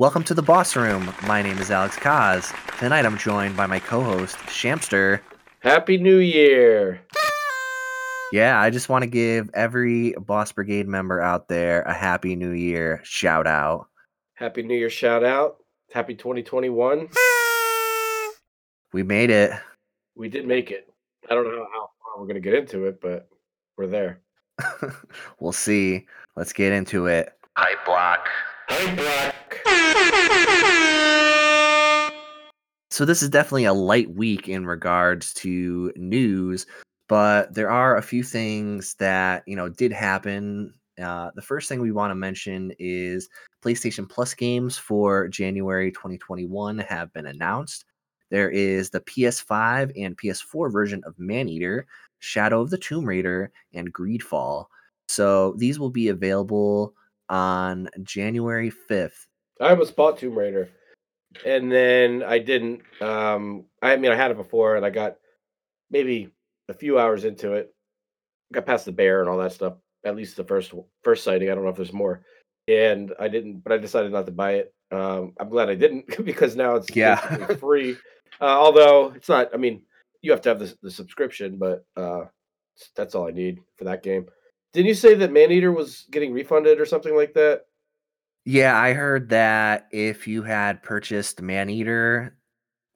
Welcome to the Boss Room. My name is Alex Kaz. Tonight I'm joined by my co-host Shamster. Happy New Year! Yeah, I just want to give every Boss Brigade member out there a happy New Year shout out. Happy New Year shout out. Happy 2021. We made it. We did make it. I don't know how far we're going to get into it, but we're there. we'll see. Let's get into it. Hype block. Block. So this is definitely a light week in regards to news, but there are a few things that you know did happen. Uh, the first thing we want to mention is PlayStation Plus games for January 2021 have been announced. There is the PS5 and PS4 version of Maneater, Shadow of the Tomb Raider, and Greedfall. So these will be available on January 5th. I almost bought Tomb Raider, and then I didn't. Um, I mean, I had it before, and I got maybe a few hours into it. Got past the bear and all that stuff. At least the first first sighting. I don't know if there's more. And I didn't, but I decided not to buy it. Um, I'm glad I didn't because now it's Yeah. free. Uh, although it's not. I mean, you have to have the, the subscription, but uh, that's all I need for that game. Didn't you say that Maneater was getting refunded or something like that? Yeah, I heard that if you had purchased Maneater,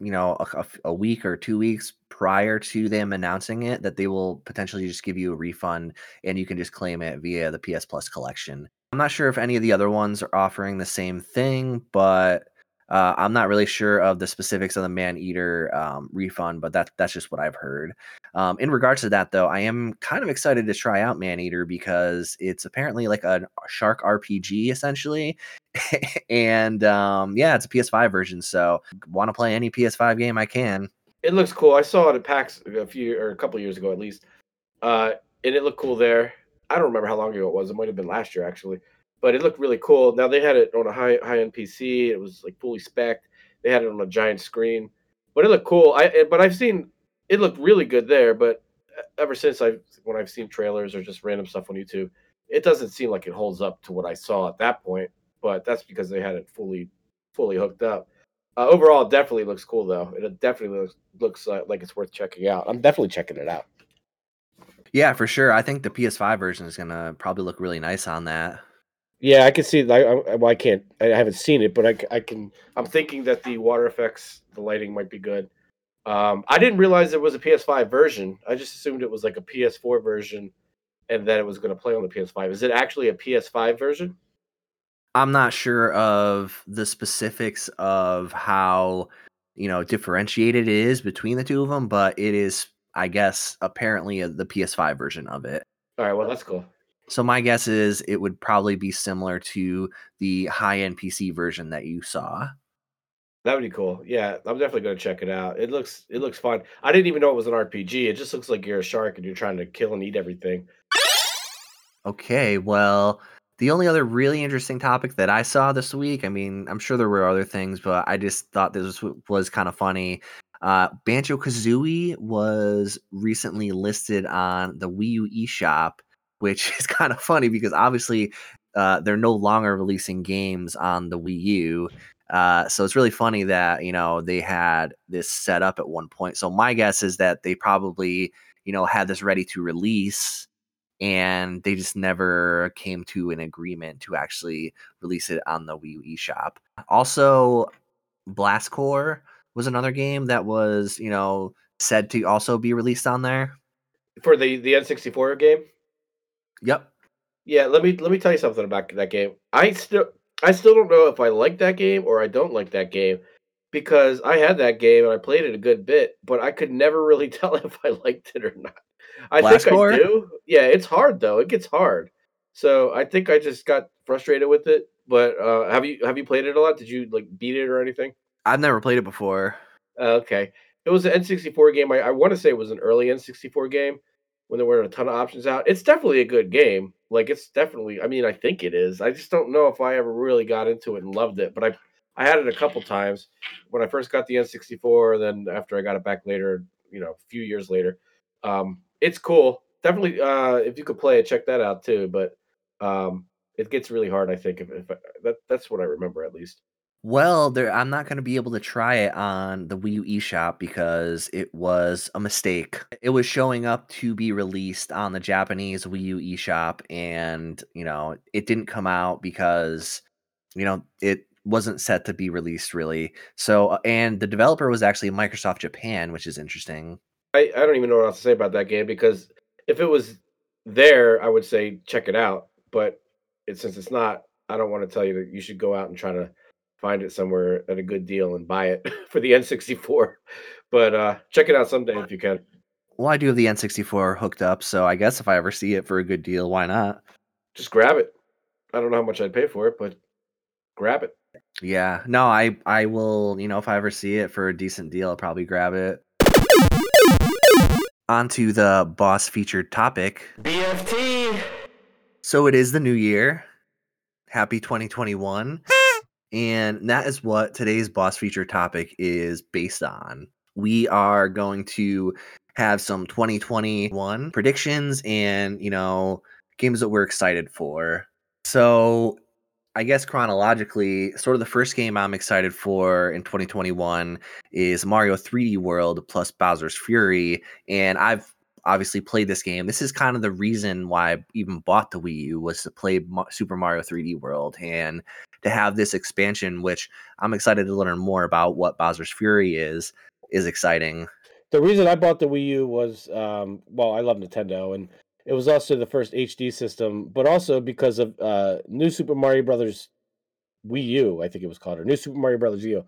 you know, a week or two weeks prior to them announcing it, that they will potentially just give you a refund and you can just claim it via the PS Plus collection. I'm not sure if any of the other ones are offering the same thing, but uh, I'm not really sure of the specifics of the Maneater um, refund, but that, that's just what I've heard. Um, in regards to that, though, I am kind of excited to try out Maneater because it's apparently like a shark RPG essentially. and um, yeah, it's a PS5 version. So want to play any PS5 game I can. It looks cool. I saw it at PAX a few or a couple years ago at least, uh, and it looked cool there. I don't remember how long ago it was. It might have been last year actually, but it looked really cool. Now they had it on a high high end PC. It was like fully spec. They had it on a giant screen, but it looked cool. I but I've seen it looked really good there. But ever since I when I've seen trailers or just random stuff on YouTube, it doesn't seem like it holds up to what I saw at that point. But that's because they had it fully fully hooked up. Uh, overall, it definitely looks cool though. It definitely looks looks uh, like it's worth checking out. I'm definitely checking it out. Yeah, for sure. I think the PS5 version is gonna probably look really nice on that. Yeah, I can see. Like, I, well, I can't. I haven't seen it, but I, I can. I'm thinking that the water effects, the lighting might be good. Um, I didn't realize it was a PS5 version. I just assumed it was like a PS4 version, and that it was going to play on the PS5. Is it actually a PS5 version? I'm not sure of the specifics of how you know differentiated it is between the two of them, but it is, I guess, apparently the PS5 version of it. All right, well, that's cool. So my guess is it would probably be similar to the high-end PC version that you saw. That would be cool. Yeah, I'm definitely going to check it out. It looks it looks fun. I didn't even know it was an RPG. It just looks like you're a shark and you're trying to kill and eat everything. Okay, well, the only other really interesting topic that I saw this week, I mean, I'm sure there were other things, but I just thought this was, was kind of funny. Uh, Banjo Kazooie was recently listed on the Wii U eShop, which is kind of funny because obviously uh, they're no longer releasing games on the Wii U. Uh, so it's really funny that you know they had this set up at one point. So my guess is that they probably you know had this ready to release and they just never came to an agreement to actually release it on the Wii U eShop. Also, Blast Corps was another game that was, you know, said to also be released on there. For the the N64 game, Yep. Yeah, let me let me tell you something about that game. I still I still don't know if I like that game or I don't like that game because I had that game and I played it a good bit, but I could never really tell if I liked it or not. I Blast think? I do. Yeah, it's hard though. It gets hard. So I think I just got frustrated with it. But uh, have you have you played it a lot? Did you like beat it or anything? I've never played it before. Uh, okay. It was an N64 game. I, I want to say it was an early N64 game when there weren't a ton of options out. It's definitely a good game. Like it's definitely I mean, I think it is. I just don't know if I ever really got into it and loved it. But I I had it a couple times when I first got the N64, then after I got it back later, you know, a few years later. Um, it's cool. Definitely uh if you could play it, check that out too. But um it gets really hard, I think, if, if I, that that's what I remember at least. Well, there I'm not gonna be able to try it on the Wii U eShop because it was a mistake. It was showing up to be released on the Japanese Wii U eShop, and you know, it didn't come out because you know it wasn't set to be released really. So, uh, and the developer was actually Microsoft Japan, which is interesting. I, I don't even know what else to say about that game because if it was there, I would say check it out. But it, since it's not, I don't want to tell you that you should go out and try to find it somewhere at a good deal and buy it for the N64. But uh, check it out someday if you can. Well, I do have the N64 hooked up, so I guess if I ever see it for a good deal, why not? Just grab it. I don't know how much I'd pay for it, but grab it. Yeah, no, I I will. You know, if I ever see it for a decent deal, I'll probably grab it. Onto the boss featured topic. BFT. So it is the new year. Happy 2021. And that is what today's boss feature topic is based on. We are going to have some 2021 predictions and, you know, games that we're excited for. So I guess chronologically, sort of the first game I'm excited for in 2021 is Mario 3D World plus Bowser's Fury. And I've obviously played this game. This is kind of the reason why I even bought the Wii U was to play Super Mario 3D World and to have this expansion, which I'm excited to learn more about what Bowser's Fury is, is exciting. The reason I bought the Wii U was, um, well, I love Nintendo, and it was also the first HD system, but also because of uh, New Super Mario Brothers Wii U, I think it was called, or New Super Mario Brothers Wii U.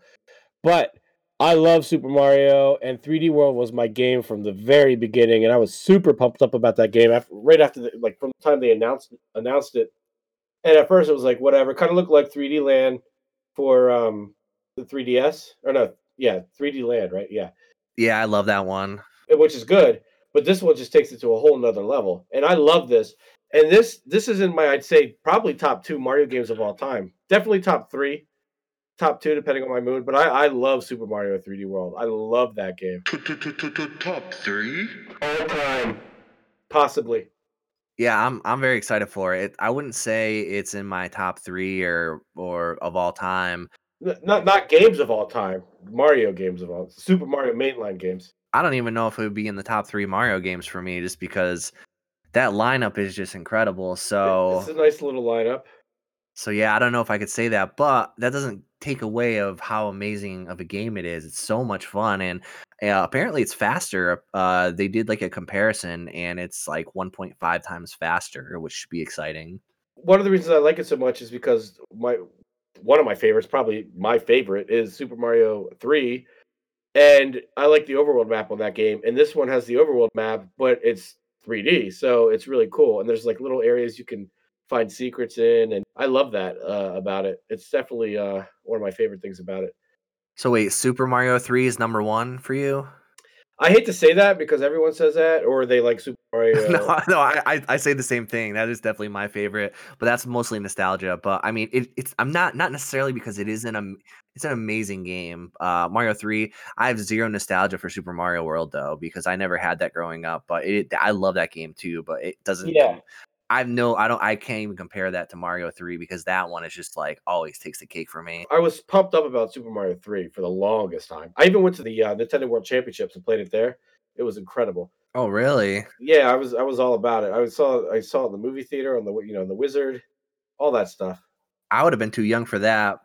But I love Super Mario, and 3D World was my game from the very beginning, and I was super pumped up about that game. After, right after, the, like from the time they announced announced it, and at first it was like whatever, kind of looked like 3D Land for um the 3DS, or no, yeah, 3D Land, right? Yeah, yeah, I love that one, which is good. But this one just takes it to a whole nother level. And I love this. And this this is in my I'd say probably top two Mario games of all time. Definitely top three. Top two, depending on my mood. But I, I love Super Mario 3D World. I love that game. Top three? All time. Possibly. Yeah, I'm I'm very excited for it. I wouldn't say it's in my top three or or of all time. Not not games of all time. Mario games of all Super Mario mainline games. I don't even know if it would be in the top three Mario games for me, just because that lineup is just incredible. So it's a nice little lineup. So yeah, I don't know if I could say that, but that doesn't take away of how amazing of a game it is. It's so much fun, and uh, apparently it's faster. Uh, they did like a comparison, and it's like 1.5 times faster, which should be exciting. One of the reasons I like it so much is because my one of my favorites, probably my favorite, is Super Mario Three, and I like the overworld map on that game. And this one has the overworld map, but it's 3D, so it's really cool. And there's like little areas you can find secrets in, and I love that uh, about it. It's definitely uh, one of my favorite things about it. So wait, Super Mario Three is number one for you? I hate to say that because everyone says that, or they like Super Mario. no, no, I, I say the same thing. That is definitely my favorite, but that's mostly nostalgia. But I mean, it, it's I'm not not necessarily because it isn't a it's an amazing game. Uh, Mario Three. I have zero nostalgia for Super Mario World though because I never had that growing up. But it, I love that game too. But it doesn't. Yeah. I've no, I don't, I can't even compare that to Mario Three because that one is just like always takes the cake for me. I was pumped up about Super Mario Three for the longest time. I even went to the uh, Nintendo World Championships and played it there. It was incredible. Oh, really? Yeah, I was, I was all about it. I saw, I saw it in the movie theater on the, you know, the Wizard, all that stuff. I would have been too young for that.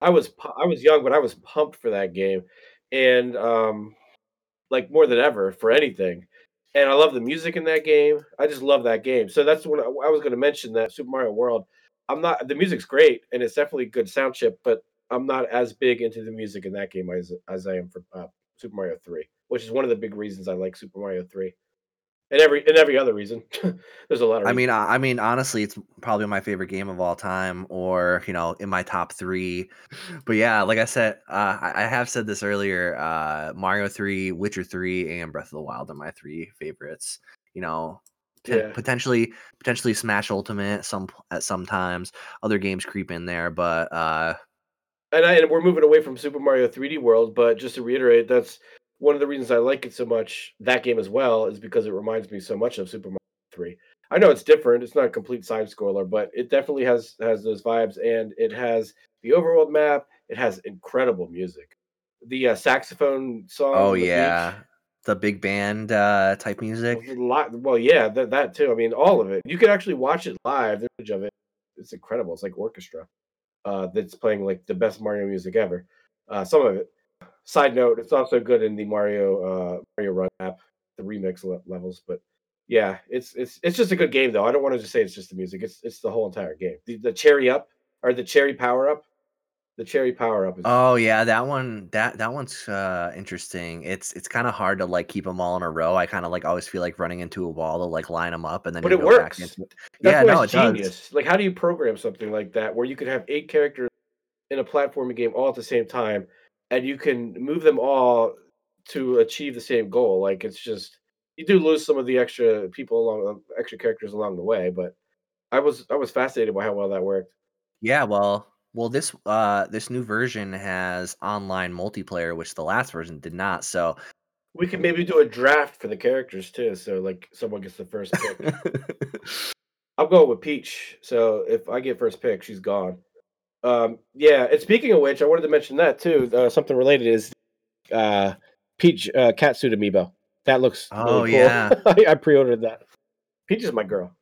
I was, I was young, but I was pumped for that game, and um, like more than ever for anything and I love the music in that game. I just love that game. So that's when I, I was going to mention that Super Mario World. I'm not the music's great and it's definitely good sound chip, but I'm not as big into the music in that game as as I am for uh, Super Mario Three, which is one of the big reasons I like Super Mario Three and every and every other reason. There's a lot of. I mean, I mean, honestly, it's probably my favorite game of all time, or you know, in my top three. But yeah, like I said, uh, I, have said this earlier. Uh, Mario Three, Witcher Three, and Breath of the Wild are my three favorites. You know, yeah. potentially potentially Smash Ultimate some at sometimes. Other games creep in there, but. uh and, I, and we're moving away from Super Mario 3D World, but just to reiterate, that's one of the reasons I like it so much, that game as well, is because it reminds me so much of Super Mario 3. I know it's different, it's not a complete side scroller, but it definitely has has those vibes and it has the overworld map, it has incredible music. The uh, saxophone song. Oh the beach, yeah, the big band uh, type music. lot- well, yeah, that, that too. I mean, all of it. You could actually watch it live. The image of it, it's incredible. It's like orchestra uh, that's playing like the best Mario music ever. Uh, some of it. Side note: It's also good in the Mario uh, Mario Run app, the remix le- levels. But yeah, it's it's it's just a good game though. I don't want to just say it's just the music. It's it's the whole entire game. The, the cherry up or the cherry power up. The cherry power up is Oh yeah, that one that that one's uh interesting. It's it's kind of hard to like keep them all in a row. I kind of like always feel like running into a wall to like line them up and then But it go back works. into it. That's Yeah, no, it's it does. genius. Like, how do you program something like that where you could have eight characters in a platforming game all at the same time, and you can move them all to achieve the same goal? Like, it's just you do lose some of the extra people along, extra characters along the way, but I was I was fascinated by how well that worked. Yeah, well, well this uh this new version has online multiplayer, which the last version did not. So We could maybe do a draft for the characters too, so like someone gets the first pick. I'm going with Peach. So if I get first pick, she's gone. Um, yeah. And speaking of which, I wanted to mention that too. Uh, something related is uh, Peach uh, catsuit amiibo. That looks Oh, really cool. yeah. I, pre-ordered that. Peach is my girl.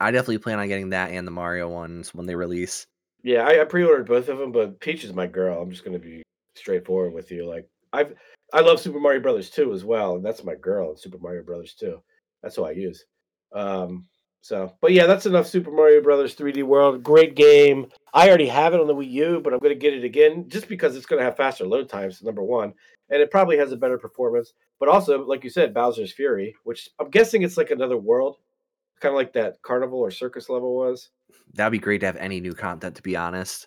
I definitely plan on getting that and the Mario ones when they release. Yeah, I, I pre-ordered both of them, but Peach is my girl. I'm just gonna be straightforward with you. Like I've I love Super Mario Brothers 2 as well, and that's my girl in Super Mario Brothers 2. That's who I use. Um, so, but yeah, that's enough Super Mario Brothers 3D World. Great game. I already have it on the Wii U, but I'm going to get it again just because it's going to have faster load times. Number one, and it probably has a better performance. But also, like you said, Bowser's Fury, which I'm guessing it's like another world, kind of like that carnival or circus level was. That'd be great to have any new content, to be honest.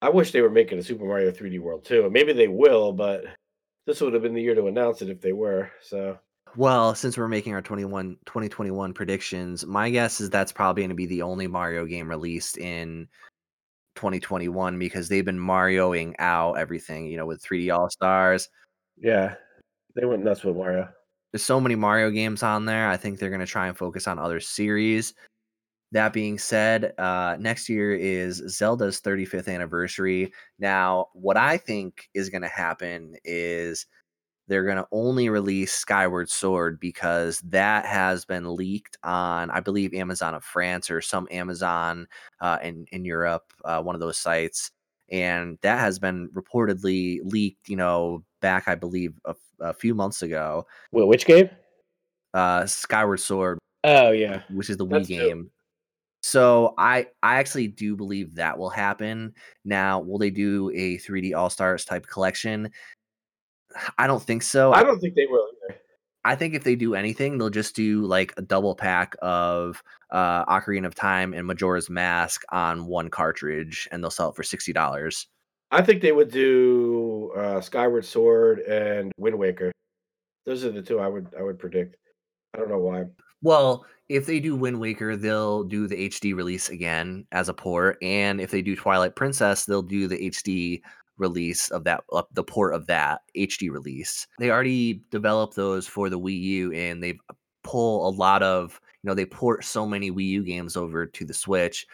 I wish they were making a Super Mario 3D World too. Maybe they will, but this would have been the year to announce it if they were. So Well, since we're making our 21, 2021 predictions, my guess is that's probably going to be the only Mario game released in 2021 because they've been Marioing out everything, you know, with 3D All Stars. yeah, they went nuts with Mario. There's so many Mario games on there. I think they're going to try and focus on other series. That being said, uh, next year is Zelda's 35th anniversary. Now, what I think is going to happen is they're going to only release Skyward Sword because that has been leaked on, I believe, Amazon of France or some Amazon uh, in in Europe, uh, one of those sites, and that has been reportedly leaked. You know, back I believe a, a few months ago. Well, which game? Uh, Skyward Sword Oh yeah, which is the Wii That's true. game. So I I actually do believe that will happen. Now, will they do a 3D All Stars type collection? I don't think so. I don't think they will either. I think if they do anything, they'll just do like a double pack of uh Ocarina of Time and Majora's Mask on one cartridge, and they'll sell it for sixty dollars. I think they would do uh, Skyward Sword and Wind Waker. Those are the two I would I would predict. I don't know why. Well, if they do Wind Waker, they'll do the HD release again as a port, and if they do Twilight Princess, they'll do the HD release of that, uh, the port of that HD release. They already developed those for the Wii U, and they pull a lot of, you know, they port so many Wii U games over to the Switch.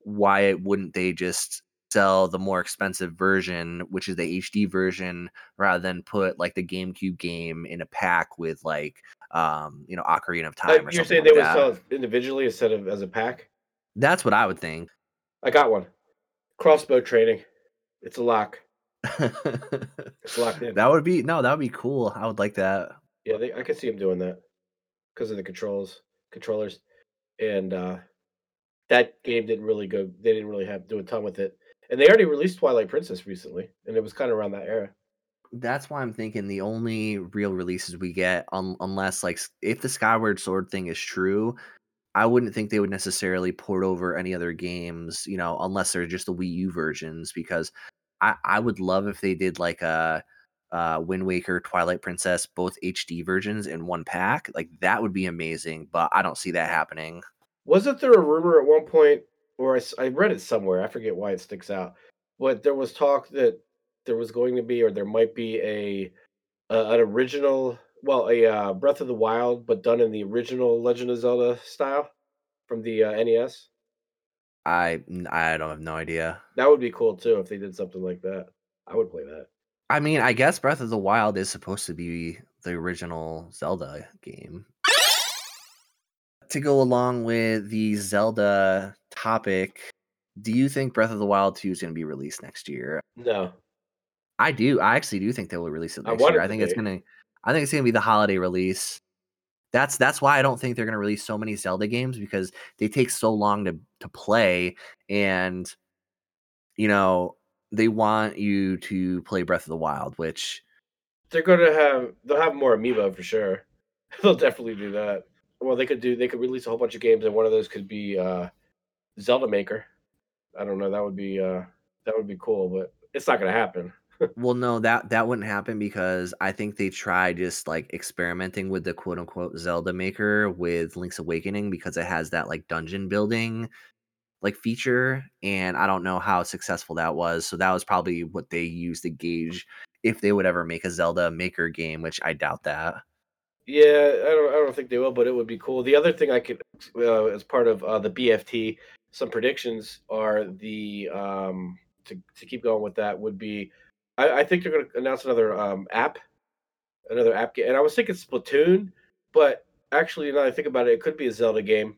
Why wouldn't they just sell the more expensive version, which is the HD version, rather than put like the GameCube game in a pack with like um, you know, Ocarina of Uh, Time or you're something saying like they would sell individually instead of as a pack? That's what I would think. I got one. Crossbow training. It's a lock. It's locked in. that would be no, that would be cool. I would like that. Yeah, they, I could see him doing that because of the controls, controllers, and uh, that game didn't really go. They didn't really have do a ton with it, and they already released Twilight Princess recently, and it was kind of around that era. That's why I'm thinking the only real releases we get, un- unless like if the Skyward Sword thing is true, I wouldn't think they would necessarily port over any other games, you know, unless they're just the Wii U versions. Because I I would love if they did like a uh, Wind Waker, Twilight Princess, both HD versions in one pack. Like that would be amazing. But I don't see that happening. Wasn't there a rumor at one point, or I read it somewhere? I forget why it sticks out, but there was talk that there was going to be, or there might be a an original, well, a uh, Breath of the Wild, but done in the original Legend of Zelda style from the uh, NES. I I don't have no idea. That would be cool too if they did something like that. I would play that. I mean, I guess Breath of the Wild is supposed to be the original Zelda game. To go along with the Zelda topic, do you think Breath of the Wild 2 is going to be released next year? No, I do. I actually do think they will release it I next want year. it I to think it's gonna. I think it's gonna be the holiday release. That's that's why I don't think they're gonna release so many Zelda games because they take so long to to play, and you know they want you to play Breath of the Wild, which they're gonna have they'll have more amiibo for sure. they'll definitely do that. Well, they could do they could release a whole bunch of games, and one of those could be uh, Zelda Maker. I don't know. That would be uh, that would be cool, but it's not gonna happen. Well no that that wouldn't happen because I think they tried just like experimenting with the quote unquote Zelda Maker with Link's Awakening because it has that like dungeon building like feature and I don't know how successful that was. So that was probably what they used to gauge if they would ever make a Zelda Maker game, which I doubt that. Yeah, I don't I don't think they will, but it would be cool. The other thing I could, uh, as part of uh, the BFT, some predictions are the um, to to keep going with that would be, I, I think they're going to announce another um, app, another app game, and I was thinking Splatoon, but actually now that I think about it, it could be a Zelda game,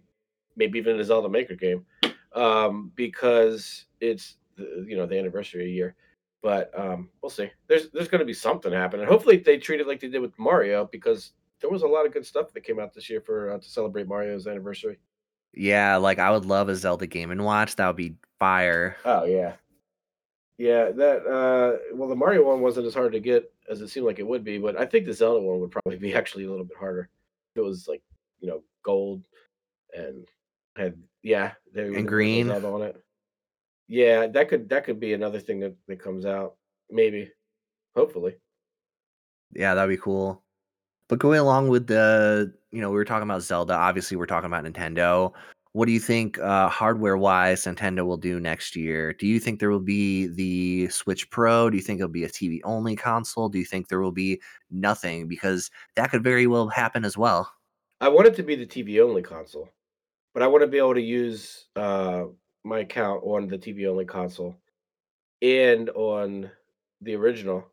maybe even a Zelda Maker game, um, because it's the, you know the anniversary year. But um, we'll see. There's there's going to be something happening. Hopefully they treat it like they did with Mario because there was a lot of good stuff that came out this year for uh, to celebrate Mario's anniversary. Yeah, like I would love a Zelda game and watch. That would be fire. Oh yeah, yeah. That uh, well, the Mario one wasn't as hard to get as it seemed like it would be, but I think the Zelda one would probably be actually a little bit harder. It was like you know gold and had yeah, there And green. On it. Yeah, that could that could be another thing that, that comes out maybe, hopefully. Yeah, that'd be cool. But going along with the, you know, we were talking about Zelda. Obviously, we're talking about Nintendo. What do you think, uh, hardware wise, Nintendo will do next year? Do you think there will be the Switch Pro? Do you think it'll be a TV only console? Do you think there will be nothing? Because that could very well happen as well. I want it to be the TV only console, but I want to be able to use uh, my account on the TV only console and on the original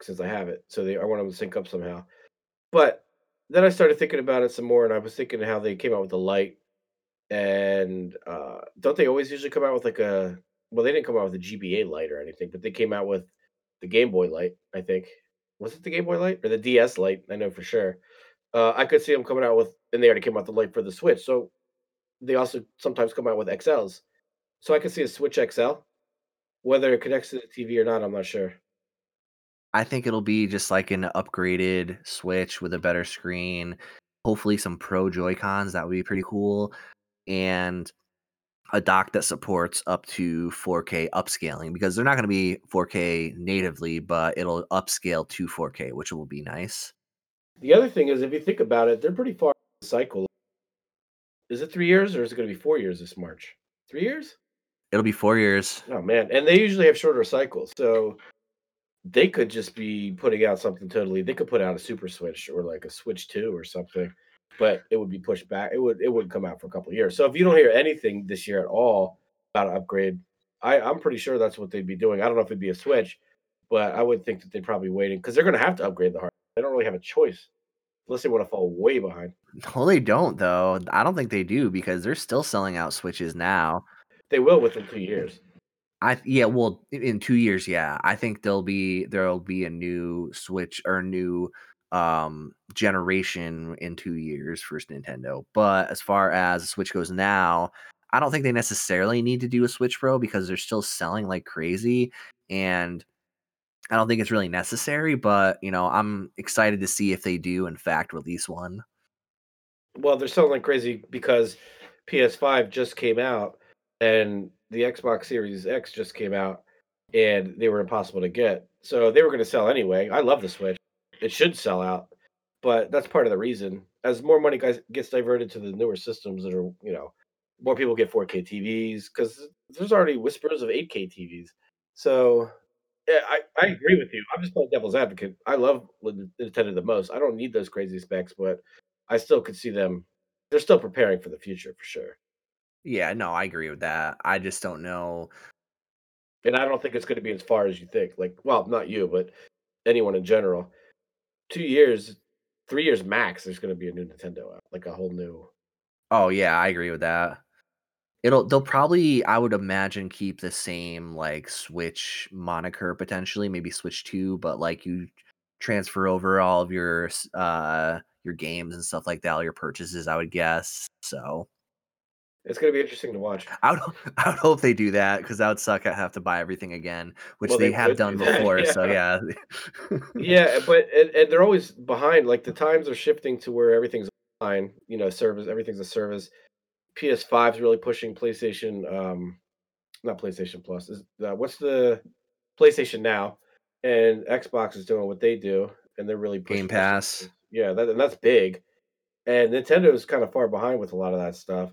since I have it. So they, I want them to sync up somehow. But then I started thinking about it some more, and I was thinking how they came out with the light, and uh, don't they always usually come out with like a? Well, they didn't come out with a GBA light or anything, but they came out with the Game Boy light. I think was it the Game Boy light or the DS light? I know for sure. Uh, I could see them coming out with, and they already came out the light for the Switch. So they also sometimes come out with XLs. So I could see a Switch XL. Whether it connects to the TV or not, I'm not sure. I think it'll be just like an upgraded Switch with a better screen, hopefully some Pro Joy Cons. That would be pretty cool. And a dock that supports up to 4K upscaling because they're not going to be 4K natively, but it'll upscale to 4K, which will be nice. The other thing is, if you think about it, they're pretty far in the cycle. Is it three years or is it going to be four years this March? Three years? It'll be four years. Oh man, and they usually have shorter cycles, so they could just be putting out something totally. They could put out a Super Switch or like a Switch Two or something, but it would be pushed back. It would it wouldn't come out for a couple of years. So if you don't hear anything this year at all about an upgrade, I I'm pretty sure that's what they'd be doing. I don't know if it'd be a Switch, but I would think that they'd probably waiting because they're going to have to upgrade the hardware. They don't really have a choice unless they want to fall way behind. No, they don't though. I don't think they do because they're still selling out Switches now. They will within two years. I yeah, well, in- in two years, yeah, I think there'll be there'll be a new Switch or new um generation in two years for Nintendo. But as far as the Switch goes now, I don't think they necessarily need to do a Switch Pro because they're still selling like crazy, and I don't think it's really necessary. But you know, I'm excited to see if they do in fact release one. Well, they're selling like crazy because PS5 just came out and the Xbox Series X just came out and they were impossible to get. So they were going to sell anyway. I love the Switch. It should sell out. But that's part of the reason. As more money guys gets diverted to the newer systems that are, you know, more people get 4K TVs because there's already whispers of 8K TVs. So yeah, I, I mm. agree with you. I'm just playing devil's advocate. I love Nintendo the most. I don't need those crazy specs, but I still could see them. They're still preparing for the future for sure. Yeah, no, I agree with that. I just don't know. and I don't think it's going to be as far as you think. Like, well, not you, but anyone in general. Two years, three years max. There's going to be a new Nintendo like a whole new. Oh yeah, I agree with that. It'll they'll probably I would imagine keep the same like Switch moniker potentially, maybe Switch 2, but like you transfer over all of your uh your games and stuff like that, all your purchases, I would guess. So It's going to be interesting to watch. I would I would hope they do that because that would suck. I'd have to buy everything again, which Well, they, they have done do before. So yeah. yeah, Yeah, but and, and they're always behind. Like the times are shifting to where everything's online. You know, service. Everything's a service. PS5 is really pushing PlayStation. Um, not PlayStation Plus. Is uh, what's the PlayStation Now? And Xbox is doing what they do, and they're really pushing Game Pass. Yeah, that, and that's big. And Nintendo is kind of far behind with a lot of that stuff.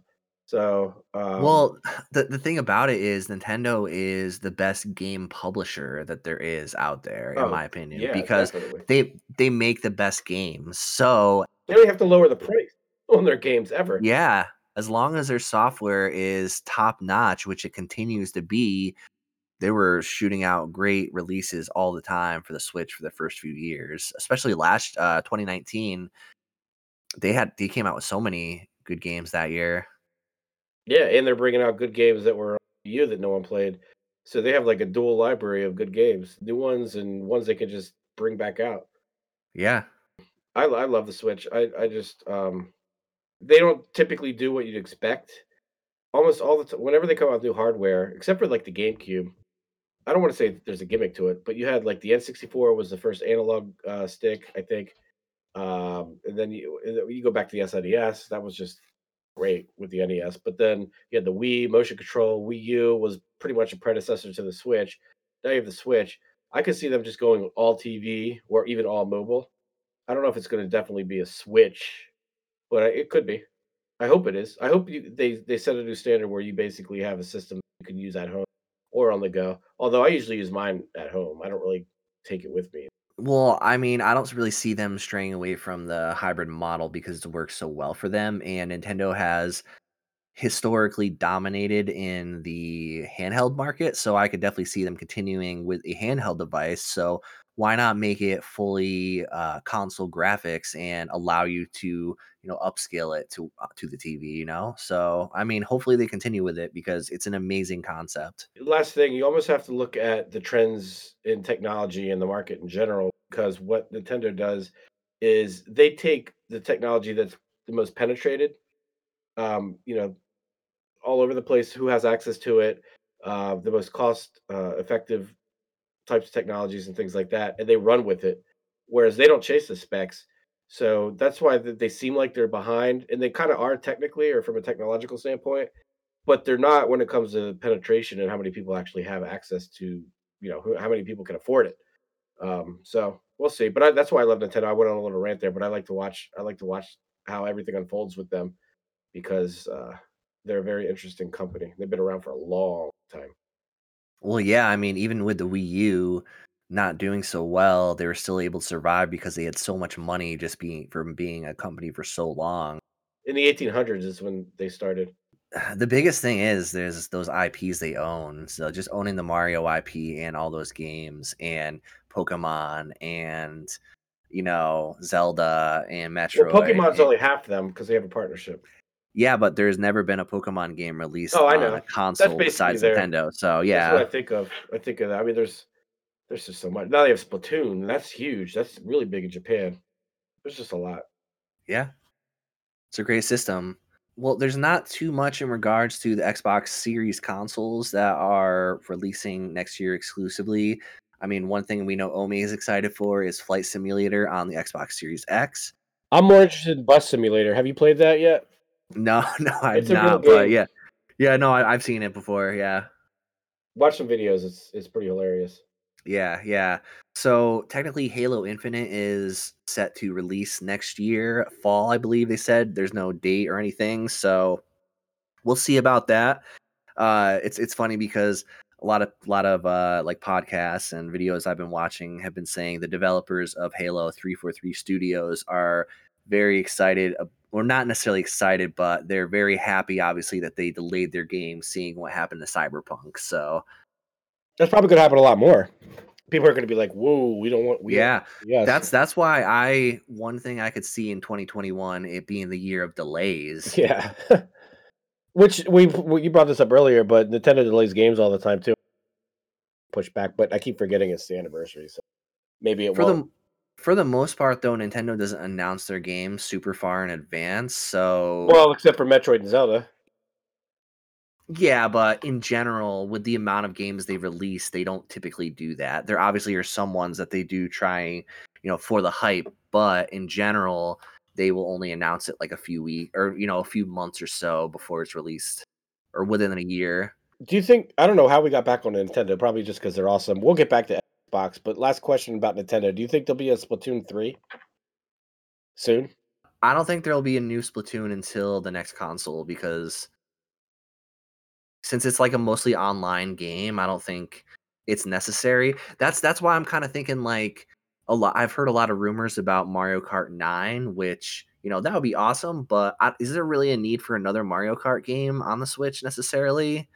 So, um, Well, the the thing about it is Nintendo is the best game publisher that there is out there, in oh, my opinion, yeah, because definitely. they they make the best games. So They don't have to lower the price on their games ever. yeah, as long as their software is top notch, which it continues to be, they were shooting out great releases all the time for the Switch for the first few years, especially last uh 2019. They had they came out with so many good games that year. Yeah, and they're bringing out good games that were you that no one played. So they have like a dual library of good games, new ones and ones they can just bring back out. Yeah. I, I love the Switch. I, I just um, they don't typically do what you'd expect. Almost all the time, whenever they come out with new hardware, except for like the GameCube, I don't want to say that there's a gimmick to it, but you had like the N64 was the first analog uh, stick, I think. Um, and then you you go back to the SNES, that was just great with the NES. But then you had the Wii motion control. Wii U was pretty much a predecessor to the Switch. Now you have the Switch. I could see them just going all TV or even all mobile. I don't know if it's going to definitely be a Switch, but it could be. I hope it is. I hope you, they they set a new standard where you basically have a system you can use at home or on the go. Although I usually use mine at home. I don't really take it with me. Well, I mean, I don't really see them straying away from the hybrid model because it works so well for them. And Nintendo has historically dominated in the handheld market. So I could definitely see them continuing with a handheld device. So why not make it fully uh, console graphics and allow you to, you know, upscale it to uh, to the TV? You know, so I mean, hopefully they continue with it because it's an amazing concept. Last thing, you almost have to look at the trends in technology and the market in general because what Nintendo does is they take the technology that's the most penetrated, um, you know, all over the place, who has access to it, uh, the most cost uh, effective types of technologies and things like that, and they run with it. Whereas they don't chase the specs. So that's why they seem like they're behind, and they kind of are technically or from a technological standpoint, but they're not when it comes to penetration and how many people actually have access to, you know, how many people can afford it. Um, so we'll see. But I, that's why I love Nintendo. I went on a little rant there, but I like to watch. I like to watch how everything unfolds with them because uh, they're a very interesting company. They've been around for a long time. Well, yeah, I mean, even with the Wii U not doing so well, they were still able to survive because they had so much money just being from being a company for so long. In the 1800s is when they started. The biggest thing is there's those IPs they own. So just owning the Mario IP and all those games and Pokemon and you know Zelda and Well, Metroid. Pokemon's and- only half of them because they have a partnership. Yeah, but there's never been a Pokemon game released Oh, I on a console besides their- Nintendo. So That's yeah, what I think of. I think of that. I mean, there's there's just so much. Now they have Splatoon. That's huge. That's really big in Japan. There's just a lot. Yeah. It's a great system. Well, there's not too much in regards to the Xbox Series consoles that are releasing next year exclusively. I mean, one thing we know Omi is excited for is Flight Simulator on the Xbox Series X. I'm more interested in Bus Simulator. Have you played that yet? No, no, I'm not. But yeah, yeah, no, I, I've seen it before. Yeah, Watch some videos. It's it's pretty hilarious. yeah, yeah. So technically, Halo Infinite is set to release next year, fall, I believe they said. There's no date or anything, so we'll see about that. Uh, it's it's funny because a lot of a lot of uh, like podcasts and videos I've been watching have been saying the developers of Halo 343 Studios are very excited. Or not necessarily excited, but they're very happy, obviously, that they delayed their game, seeing what happened to Cyberpunk. So That's probably going to happen a lot more. People are going to be like, "Whoa, we don't want." We yeah, yes. that's that's why I one thing I could see in 2021 it being the year of delays. yeah. Which we you brought this up earlier, but Nintendo delays games all the time too. Push back, but I keep forgetting it's the anniversary, so maybe it For won't. the for the most part though, Nintendo doesn't announce their games super far in advance. So Well, except for Metroid and Zelda. Yeah, but in general, with the amount of games they release, they don't typically do that. There obviously are some ones that they do try, you know, for the hype, but in general, they will only announce it like a few weeks or you know a few months or so before it's released, or within a year. Do you think I don't know how we got back on Nintendo? Probably just because they're awesome. We'll get back to Xbox, but last question about Nintendo: Do you think there'll be a Splatoon three soon? I don't think there'll be a new Splatoon until the next console because since it's like a mostly online game, I don't think it's necessary. That's that's why I'm kind of thinking like a lot. I've heard a lot of rumors about Mario Kart 9, which you know that would be awesome. But I, is there really a need for another Mario Kart game on the Switch necessarily?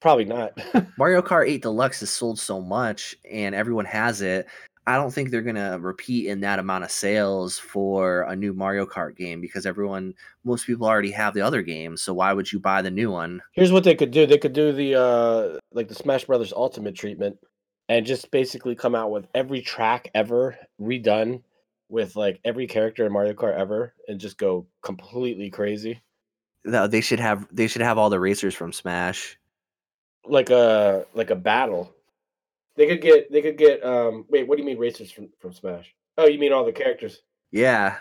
Probably not. Mario Kart 8 Deluxe has sold so much, and everyone has it. I don't think they're gonna repeat in that amount of sales for a new Mario Kart game because everyone, most people already have the other game. So why would you buy the new one? Here's what they could do: they could do the uh like the Smash Brothers Ultimate treatment, and just basically come out with every track ever redone with like every character in Mario Kart ever, and just go completely crazy. No, they should have they should have all the racers from Smash. Like a like a battle. They could get they could get um wait, what do you mean racers from from Smash? Oh, you mean all the characters? Yeah,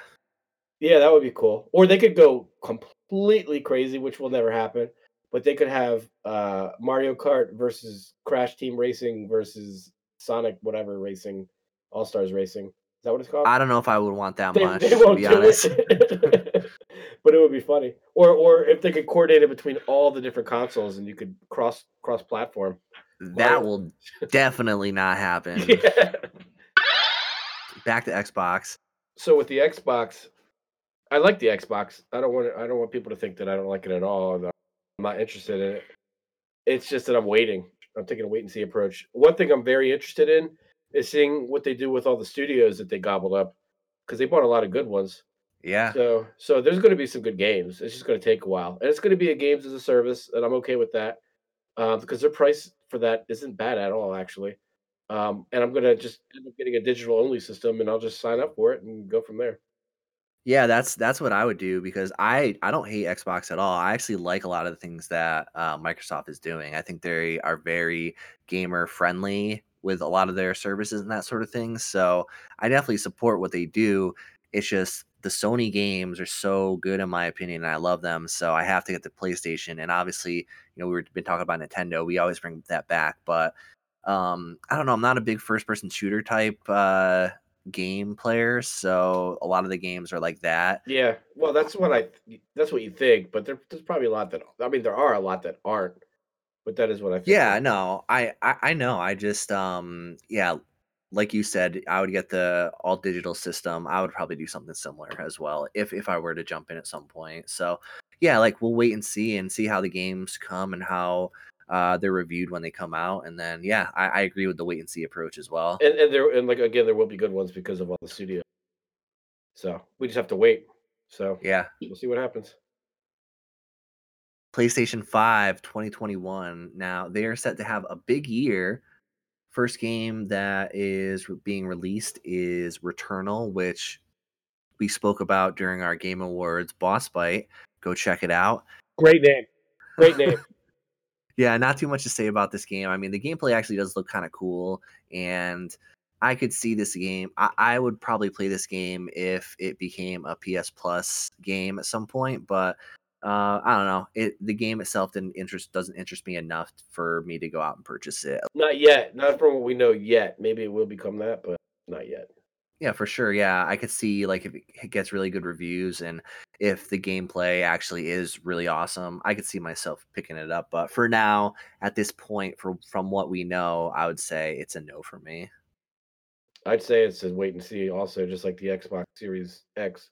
Yeah, that would be cool. Or they could go completely crazy, which will never happen. But they could have uh Mario Kart versus Crash Team Racing versus Sonic whatever Racing, All Stars Racing. Is that what it's called? I don't know if I would want that they, much. they to won't be do honest. but it would be funny. Or or if they could coordinate it between all the different consoles and you could cross cross platform. that will definitely not happen. Yeah. Back to Xbox. So with the Xbox, I like the Xbox. I don't want I don't want people to think that I don't like it at all. I'm not interested in it. It's just that I'm waiting. I'm taking a wait and see approach. One thing I'm very interested in is seeing what they do with all the studios that they gobbled up because they bought a lot of good ones. Yeah, So so there's going to be some good games. It's just going to take a while, and it's going to be a games as a service, and I'm okay with that uh, because their price for that isn't bad at all, actually. Um, and I'm going to just end up getting a digital only system, and I'll just sign up for it and go from there. yeah, that's that's what I would do because I I don't hate Xbox at all. I actually like a lot of the things that uh, Microsoft is doing. I think they are very gamer friendly with a lot of their services and that sort of thing. So I definitely support what they do. It's just the Sony games are so good in my opinion, and I love them. So I have to get the PlayStation. And obviously, you know, we've been talking about Nintendo. We always bring that back, but um, I don't know. I'm not a big first person shooter type uh, game player, so a lot of the games are like that. Yeah, well, that's what I that's what you think, but there, there's probably a lot that I mean, there are a lot that aren't, but that is what I think. Yeah, no, I, I I know. I just um yeah, like you said, I would get the all digital system. I would probably do something similar as well if if I were to jump in at some point. So yeah, like we'll wait and see and see how the games come and how uh they're reviewed when they come out. And then yeah, I, I agree with the wait and see approach as well. and and there and like again, there will be good ones because of all the studios. So we just have to wait. So Yeah. we'll see what happens. PlayStation 5 2021. Now they are set to have a big year. First game that is being released is Returnal, which we spoke about during our Game Awards boss bite. Go check it out. Great name. Great name. Yeah, not too much to say about this game. I mean, the gameplay actually does look kind of cool, and I could see this game. I, I would probably play this game if it became a PS Plus game at some point, but uh, I don't know. It the game itself didn't interest doesn't interest me enough for me to go out and purchase it. Not yet. Not from what we know yet. Maybe it will become that, but not yet. Yeah, for sure. Yeah, I could see like if it gets really good reviews and if the gameplay actually is really awesome, I could see myself picking it up. But for now, at this point, for from what we know, I would say it's a no for me. I'd say it's a wait and see. Also, just like the Xbox Series X,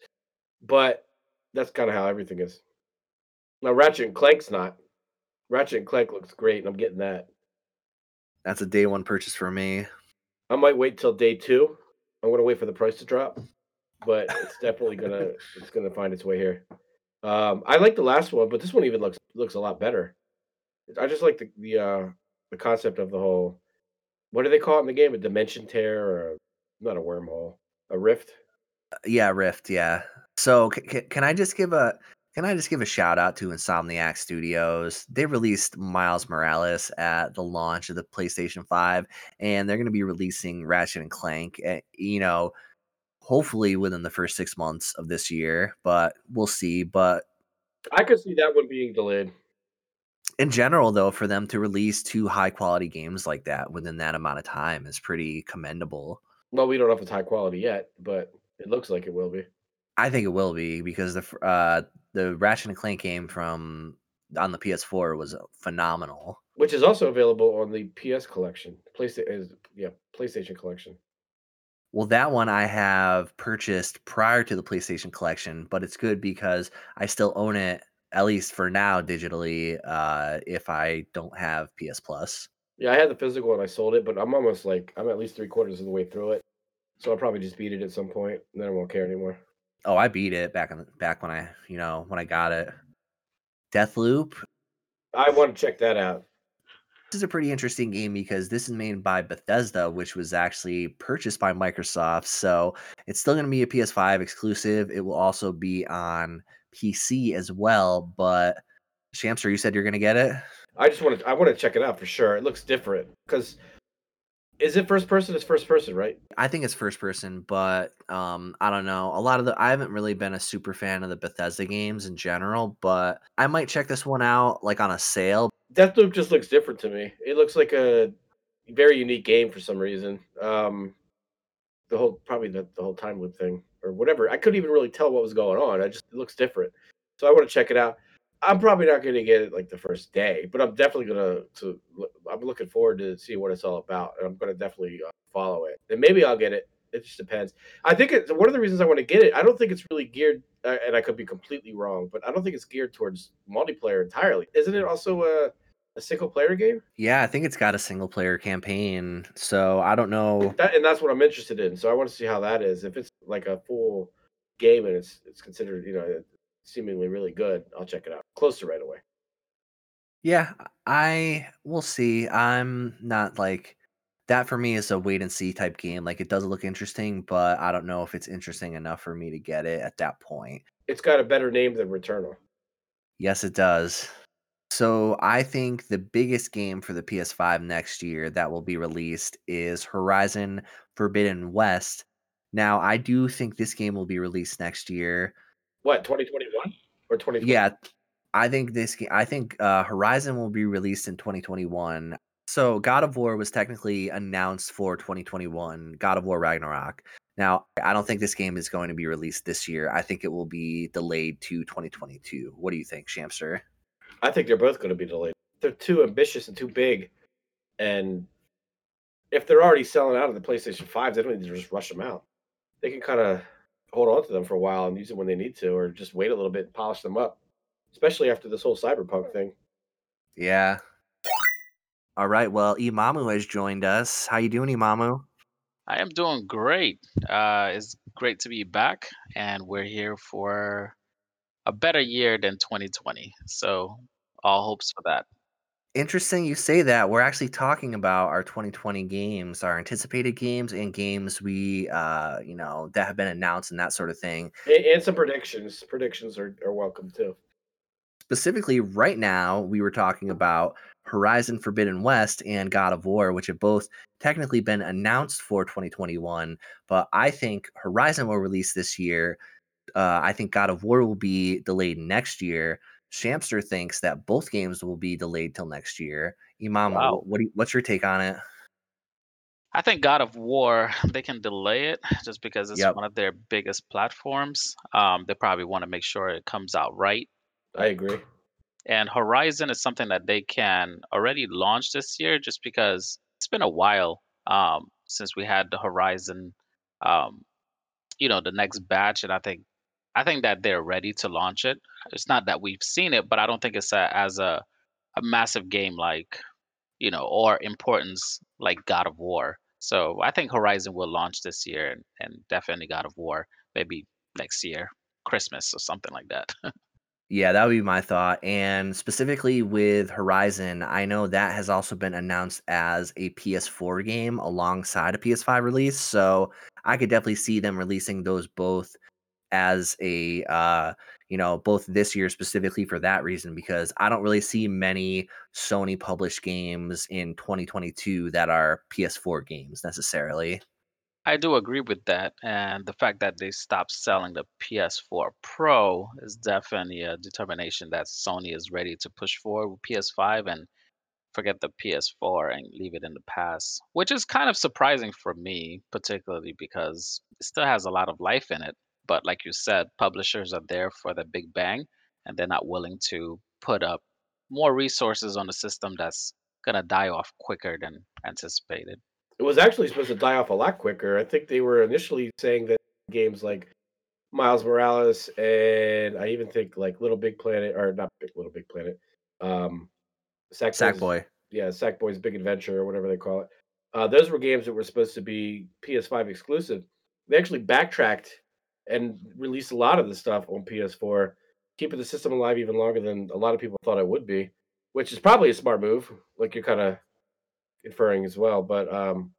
but that's kind of how everything is. Now, Ratchet and Clank's not. Ratchet and Clank looks great, and I'm getting that. That's a day one purchase for me. I might wait till day two. I'm gonna wait for the price to drop, but it's definitely gonna it's gonna find its way here. Um, I like the last one, but this one even looks looks a lot better. I just like the the uh, the concept of the whole. What do they call it in the game? A dimension tear or a, not a wormhole, a rift? Yeah, Rift. Yeah. So c- c- can I just give a can I just give a shout out to Insomniac Studios? They released Miles Morales at the launch of the PlayStation 5 and they're going to be releasing Ratchet and Clank at, you know, hopefully within the first 6 months of this year, but we'll see, but I could see that one being delayed. in general though for them to release two high quality games like that within that amount of time is pretty commendable. Well, we don't know if it's high quality yet, but it looks like it will be. I think it will be because the uh the Ratchet and Clank game from on the PS4 was phenomenal. Which is also available on the PS collection, PlayStation. Is yeah, PlayStation collection. Well, that one I have purchased prior to the PlayStation collection, but it's good because I still own it at least for now digitally uh if I don't have PS Plus. Yeah, I had the physical and I sold it, but I'm almost like I'm at least three quarters of the way through it, so I'll probably just beat it at some point, and then I won't care anymore. Oh, I beat it back in back when I, you know, when I got it. Deathloop. I want to check that out. This is a pretty interesting game because this is made by Bethesda, which was actually purchased by Microsoft. So it's still going to be a PS5 exclusive. It will also be on PC as well. But Shamster, you said you're going to get it? I just want to I want to check it out for sure. It looks different because is it first person? It's first person, right? I think it's first person, but um, I don't know. A lot of the I haven't really been a super fan of the Bethesda games in general, but I might check this one out like on a sale. Deathloop just looks different to me. It looks like a very unique game for some reason. Um, the whole probably the, the whole time loop thing or whatever. I couldn't even really tell what was going on. I just it looks different, so I want to check it out. I'm probably not going to get it like the first day, but I'm definitely going to. I'm looking forward to see what it's all about, and I'm going to definitely uh, follow it. And maybe I'll get it. It just depends. I think it's one of the reasons I want to get it. I don't think it's really geared, uh, and I could be completely wrong, but I don't think it's geared towards multiplayer entirely. Isn't it also a a single player game? Yeah, I think it's got a single player campaign. So I don't know. That, and that's what I'm interested in. So I want to see how that is. If it's like a full game and it's it's considered, you know, seemingly really good, I'll check it out. Close to right away. Yeah, I will see. I'm not like that for me is a wait and see type game. Like it does look interesting, but I don't know if it's interesting enough for me to get it at that point. It's got a better name than Returnal. Yes, it does. So I think the biggest game for the PS5 next year that will be released is Horizon Forbidden West. Now, I do think this game will be released next year. What, 2021 or 2020? Yeah, I think this I think uh, Horizon will be released in 2021. So God of War was technically announced for 2021, God of War Ragnarok. Now, I don't think this game is going to be released this year. I think it will be delayed to 2022. What do you think, Shamster? I think they're both going to be delayed. They're too ambitious and too big. And if they're already selling out of the PlayStation 5s, they don't need to just rush them out. They can kind of hold on to them for a while and use them when they need to, or just wait a little bit and polish them up, especially after this whole cyberpunk thing. Yeah. All right. Well, Imamu has joined us. How you doing, Imamu? I am doing great. Uh, it's great to be back, and we're here for a better year than 2020. So, all hopes for that. Interesting you say that. We're actually talking about our 2020 games, our anticipated games and games we uh, you know, that have been announced and that sort of thing. And, and some predictions. Predictions are, are welcome too. Specifically right now, we were talking about Horizon Forbidden West and God of War, which have both technically been announced for 2021, but I think Horizon will release this year. Uh, I think God of War will be delayed next year. Shamster thinks that both games will be delayed till next year. Imam, Wow. what do you, what's your take on it? I think God of War, they can delay it just because it's Yep. one of their biggest platforms. Um, they probably want to make sure it comes out right. I agree. And Horizon is something that they can already launch this year just because it's been a while um, since we had the Horizon, um, you know, the next batch. And I think I think that they're ready to launch it. It's not that we've seen it, but I don't think it's a, as a, a massive game like you know, or importance like God of War. So I think Horizon will launch this year, and, and definitely God of War maybe next year, Christmas or something like that. Yeah, that would be my thought. And specifically with Horizon, I know that has also been announced as a PS4 game alongside a PS5 release. So I could definitely see them releasing those both as a uh you know both this year specifically for that reason because I don't really see many Sony published games in 2022 that are PS4 games necessarily. I do agree with that, and the fact that they stopped selling the PS4 Pro is definitely a determination that Sony is ready to push forward with PS5 and forget the PS4 and leave it in the past, which is kind of surprising for me, particularly because it still has a lot of life in it. But like you said, publishers are there for the big bang, and they're not willing to put up more resources on a system that's gonna die off quicker than anticipated. It was actually supposed to die off a lot quicker. I think they were initially saying that games like Miles Morales and I even think like Little Big Planet or not Big Little Big Planet, um, Sackboy's Sackboy. yeah, Sackboy's Big Adventure or whatever they call it. Uh, those were games that were supposed to be PS5 exclusive. They actually backtracked and released a lot of the stuff on PS4, keeping the system alive even longer than a lot of people thought it would be, which is probably a smart move, like you're kind of inferring as well. But um,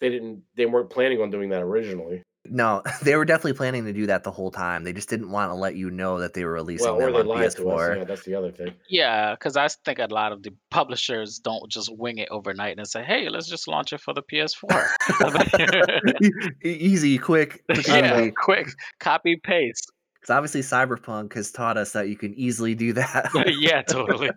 they didn't, they weren't planning on doing that originally. No, they were definitely planning to do that the whole time. They just didn't want to let you know that they were releasing Well, or them they on lied to us. PS4. Yeah, that's the other thing. Yeah, because I think a lot of the publishers don't just wing it overnight and say, "Hey, let's just launch it for the PS4." E- Easy, quick, quick yeah, quick copy paste. Because obviously, Cyberpunk has taught us that you can easily do that. yeah, totally.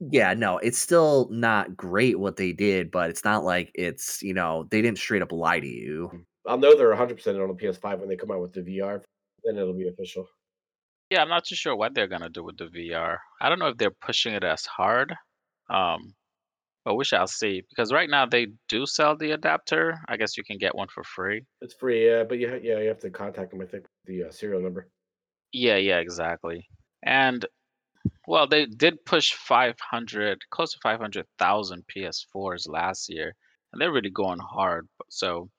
yeah, no, it's still not great what they did, but it's not like it's you know they didn't straight up lie to you. I'll know they're 100% on the PS5 when they come out with the VR. Then it'll be official. yeah, I'm not too sure what they're gonna do with the VR. I don't know if they're pushing it as hard. Um, but we shall see. Because right now they do sell the adapter. I guess you can get one for free. It's free, yeah, but you ha- yeah you have to contact them. I think with the uh, serial number. Yeah, yeah, exactly. And well, they did push 500, close to 500,000 PS4s last year, and they're really going hard. So,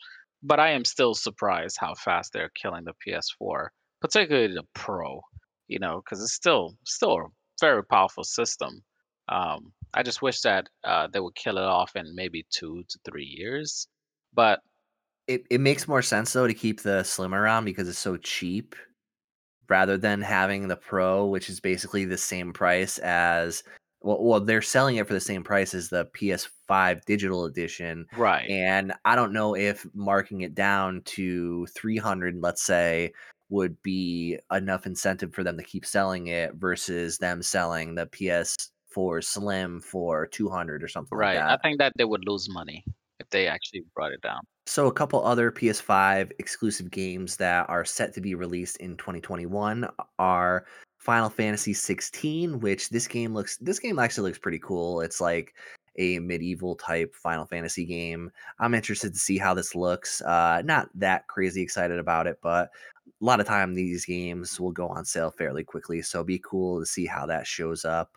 but I am still surprised how fast they're killing the PS4, particularly the Pro. You know, because it's still still a very powerful system. Um, I just wish that uh, they would kill it off in maybe two to three years. But It it makes more sense though to keep the Slim around because it's so cheap, rather than having the Pro, which is basically the same price as well. Well, they're selling it for the same price as the PS5 digital edition, right, and I don't know if marking it down to 300, let's say, would be enough incentive for them to keep selling it versus them selling the PS4 Slim for 200 or something like right. I think that they would lose money if they actually brought it down. So a couple other PS5 exclusive games that are set to be released in 2021 are Final Fantasy 16, which this game looks this game actually looks pretty cool. It's like a medieval type Final Fantasy game. I'm interested to see how this looks. Uh not that crazy excited about it, but a lot of time these games will go on sale fairly quickly, so be cool to see how that shows up.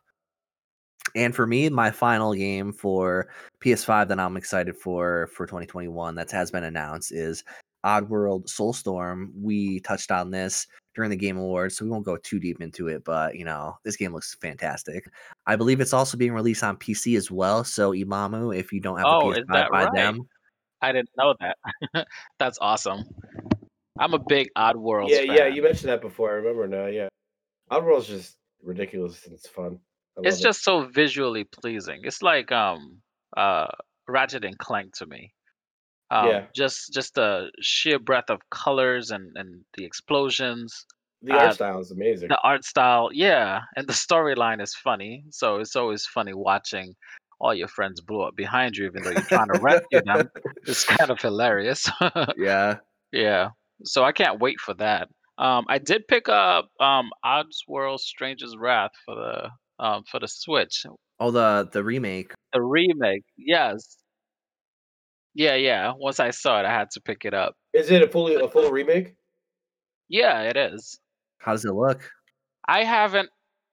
And for me, my final game for PS5 that I'm excited for for 2021 that has been announced is Oddworld Soulstorm. We touched on this during the Game Awards, so we won't go too deep into it, but you know, this game looks fantastic. I believe it's also being released on PC as well. So Imamu, if you don't have a Oh, is PS5 that by right? them, I didn't know that. That's awesome. I'm a big Oddworlds Yeah, yeah, you mentioned that before. I remember now. Yeah, Oddworld's just ridiculous and it's fun. It's love it. just so visually pleasing. It's like um uh Ratchet and Clank to me. Um Yeah, just just the sheer breadth of colors and and the explosions, the art uh style is amazing. the art style, yeah, and the storyline is funny. So it's always funny watching all your friends blow up behind you even though you're trying to rescue them. It's kind of hilarious. yeah. Yeah. So I can't wait for that. Um, I did pick up um Oddworld Stranger's Wrath for the um for the Switch. Oh, the the remake. The remake. Yes. Yeah, yeah. Once I saw it, I had to pick it up. Is it a fully a full remake? Yeah, it is. How does it look? I haven't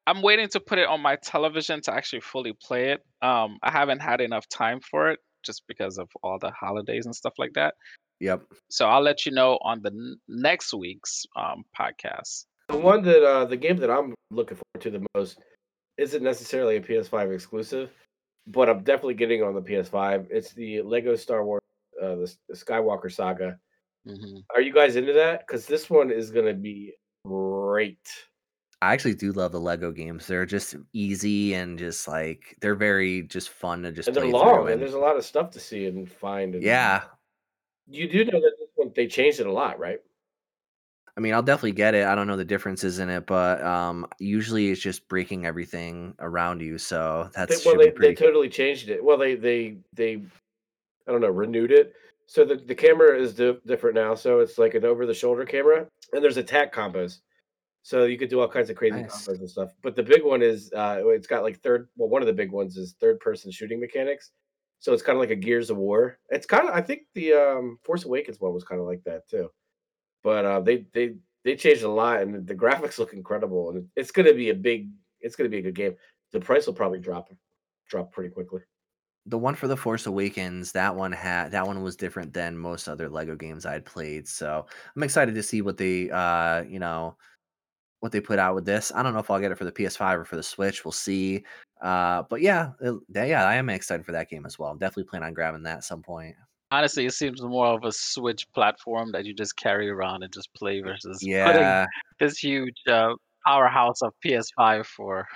I'm waiting to put it on my television to actually fully play it. Um, I haven't had enough time for it just because of all the holidays and stuff like that. Yep. So I'll let you know on the n- next week's um, podcast. The one that uh, the game that I'm looking forward to the most isn't necessarily a PS5 exclusive, but I'm definitely getting on the PS5. It's the Lego Star Wars, uh, the, the Skywalker Saga. hmm Are you guys into that? Because this one is gonna be great. I actually do love the Lego games. They're just easy and just like they're very just fun to just And they're play long, and And there's a lot of stuff to see and find. And yeah, you do know that this one they changed it a lot, right? I mean, I'll definitely get it. I don't know the differences in it, but um, usually it's just breaking everything around you. So They, that's well, they, they totally changed it. Well, they they they I don't know renewed it. So the, the camera is di- different now. So it's like an over the shoulder camera, and there's attack combos. So you could do all kinds of crazy Nice. combos and stuff. But the big one is uh, it's got like third. Well, one of the big ones is third person shooting mechanics. So it's kind of like a Gears of War. It's kind of I think the um, Force Awakens one was kind of like that too. But uh, they they they changed a lot, and the graphics look incredible, and it's going to be a big. It's going to be a good game. The price will probably drop drop pretty quickly. The one for the Force Awakens, that one had that one was different than most other Lego games I'd played. So I'm excited to see what they uh you know what they put out with this. I don't know if I'll get it for the PS5 or for the Switch. We'll see. Uh, but yeah, it- yeah, I am excited for that game as well. I'm definitely planning on grabbing that at some point. Honestly, it seems more of a Switch platform that you just carry around and just play versus putting Yeah, this huge uh, powerhouse of PS5 for.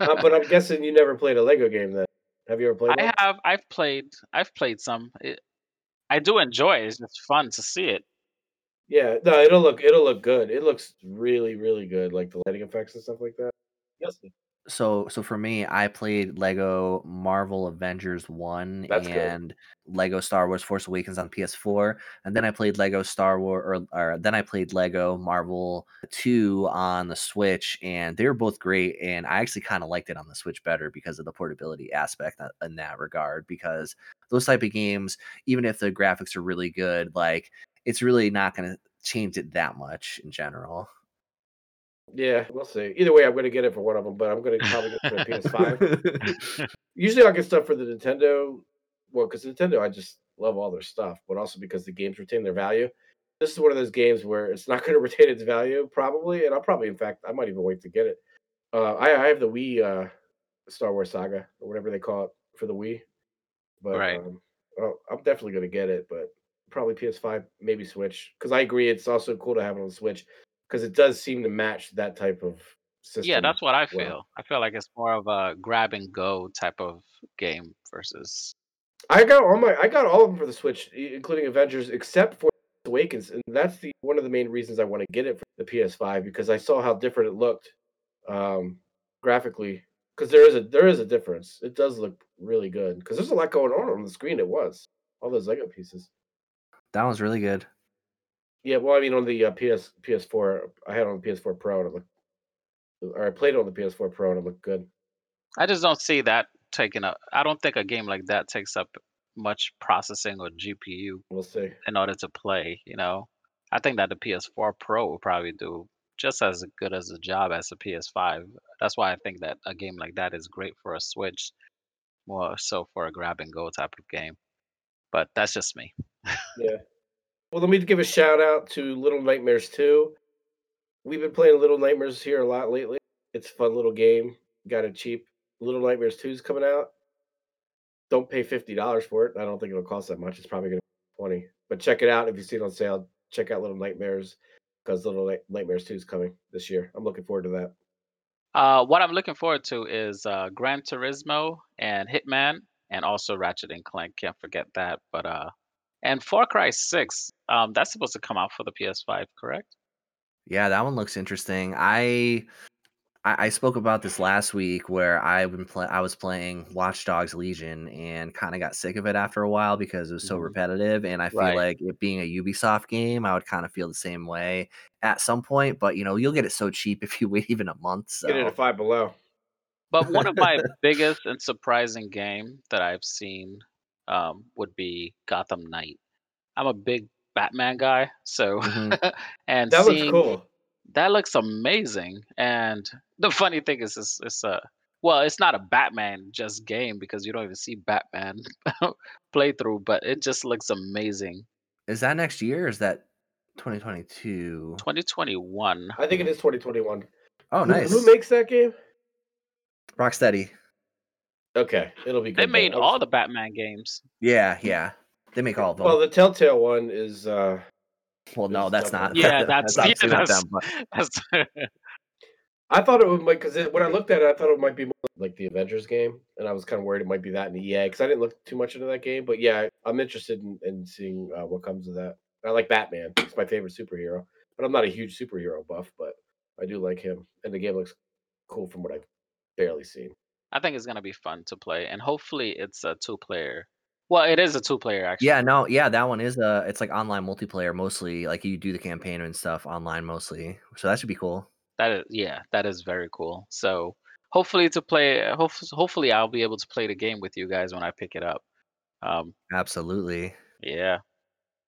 Uh, but I'm guessing you never played a Lego game then. Have you ever played I one? have I've played I've played some. It, I do enjoy it. It's just fun to see it. Yeah, no, it'll look it'll look good. It looks really really good, like the lighting effects and stuff like that. Yes, so so for me, I played Lego Marvel Avengers 1 that's good. and Lego Star Wars Force Awakens on PS4, and then I played Lego Star Wars or, or then I played Lego Marvel 2 on the Switch and they were both great and I actually kind of liked it on the Switch better because of the portability aspect in that regard because those type of games even if the graphics are really good, like it's really not going to change it that much in general. Yeah, we'll see. Either way, I'm gonna get it for one of them, but I'm gonna probably get it for PS5. Usually, I'll get stuff for the Nintendo. Well, because Nintendo, I just love all their stuff, but also because the games retain their value. This is one of those games where it's not going to retain its value, probably, and I'll probably, in fact, I might even wait to get it. Uh, I, I have the Wii uh, Star Wars Saga or whatever they call it for the Wii, but Right. um, oh, I'm definitely going to get it, but probably PS5, maybe Switch, because I agree it's also cool to have it on Switch because it does seem to match that type of system. Yeah, that's what I well. feel. I feel like it's more of a grab and go type of game versus. I got all my I got all of them for the Switch, including Avengers, except for Awakens, and that's the one of the main reasons I want to get it for the PS5 because I saw how different it looked um, graphically. Because there is a there is a difference. It does look really good because there's a lot going on on the screen. It was all those Lego pieces. that was really good. Yeah, well, I mean on the uh, PS PS4, I had it on the PS4 Pro and it looked, or I played it on the PS4 Pro and it looked good. I just don't see that taking up. I don't think a game like that takes up much processing or GPU We'll see. in order to play. You know, I think that the PS4 Pro will probably do just as good as a job as a PS5. That's why I think that a game like that is great for a Switch, more so for a grab and go type of game. But that's just me. Yeah. Well, let me give a shout out to Little Nightmares 2. We've been playing Little Nightmares here a lot lately. It's a fun little game. Got it cheap. Little Nightmares 2 is coming out. Don't pay $50 for it. I don't think it'll cost that much. It's probably going to be 20 But check it out if you see it on sale. Check out Little Nightmares because Little Night- Nightmares 2 is coming this year. I'm looking forward to that. Uh, what I'm looking forward to is uh, Gran Turismo and Hitman, and also Ratchet and Clank. Can't forget that. But uh, and Far Cry Six. Um, that's supposed to come out for the PS5, correct? Yeah, that one looks interesting. I I, I spoke about this last week where I've been play, I was playing Watch Dogs Legion and kind of got sick of it after a while because it was so Mhm. repetitive. And I feel Right. like it being a Ubisoft game, I would kind of feel the same way at some point. But you know, you'll get it so cheap if you wait even a month. So Get it at five below. But one of my biggest and surprising game that I've seen um, would be Gotham Knight. I'm a big Batman guy, so Mhm. and That looks cool. that looks amazing. And the funny thing is, it's, it's a well, it's not a Batman just game because you don't even see Batman playthrough, but it just looks amazing. Is that next year or is that 2022? 2021. I think it is 2021. Oh, Who- nice. Who, makes that game? Rocksteady. Okay, it'll be good. They made I'm all the Batman games. Yeah, yeah. They make all of them. Well, the Telltale one is. uh Well, no, that's not. Yeah, that's- yeah, obviously not that's- them. That's I thought it would because when I looked at it, I thought it might be more like the Avengers game, and I was kind of worried it might be that in EA because I didn't look too much into that game. But yeah, I'm interested in, in seeing uh, what comes of that. I like Batman; it's my favorite superhero, but I'm not a huge superhero buff. But I do like him, and the game looks cool from what I've barely seen. I think it's gonna be fun to play, and hopefully it's a two player. Well, it is a two player actually. yeah, no, yeah, that one is uh it's like online multiplayer mostly. Like you do the campaign and stuff online mostly. So that should be cool. That is yeah, that is very cool. So hopefully to play, hope, hopefully I'll be able to play the game with you guys when I pick it up. Um, Absolutely. yeah.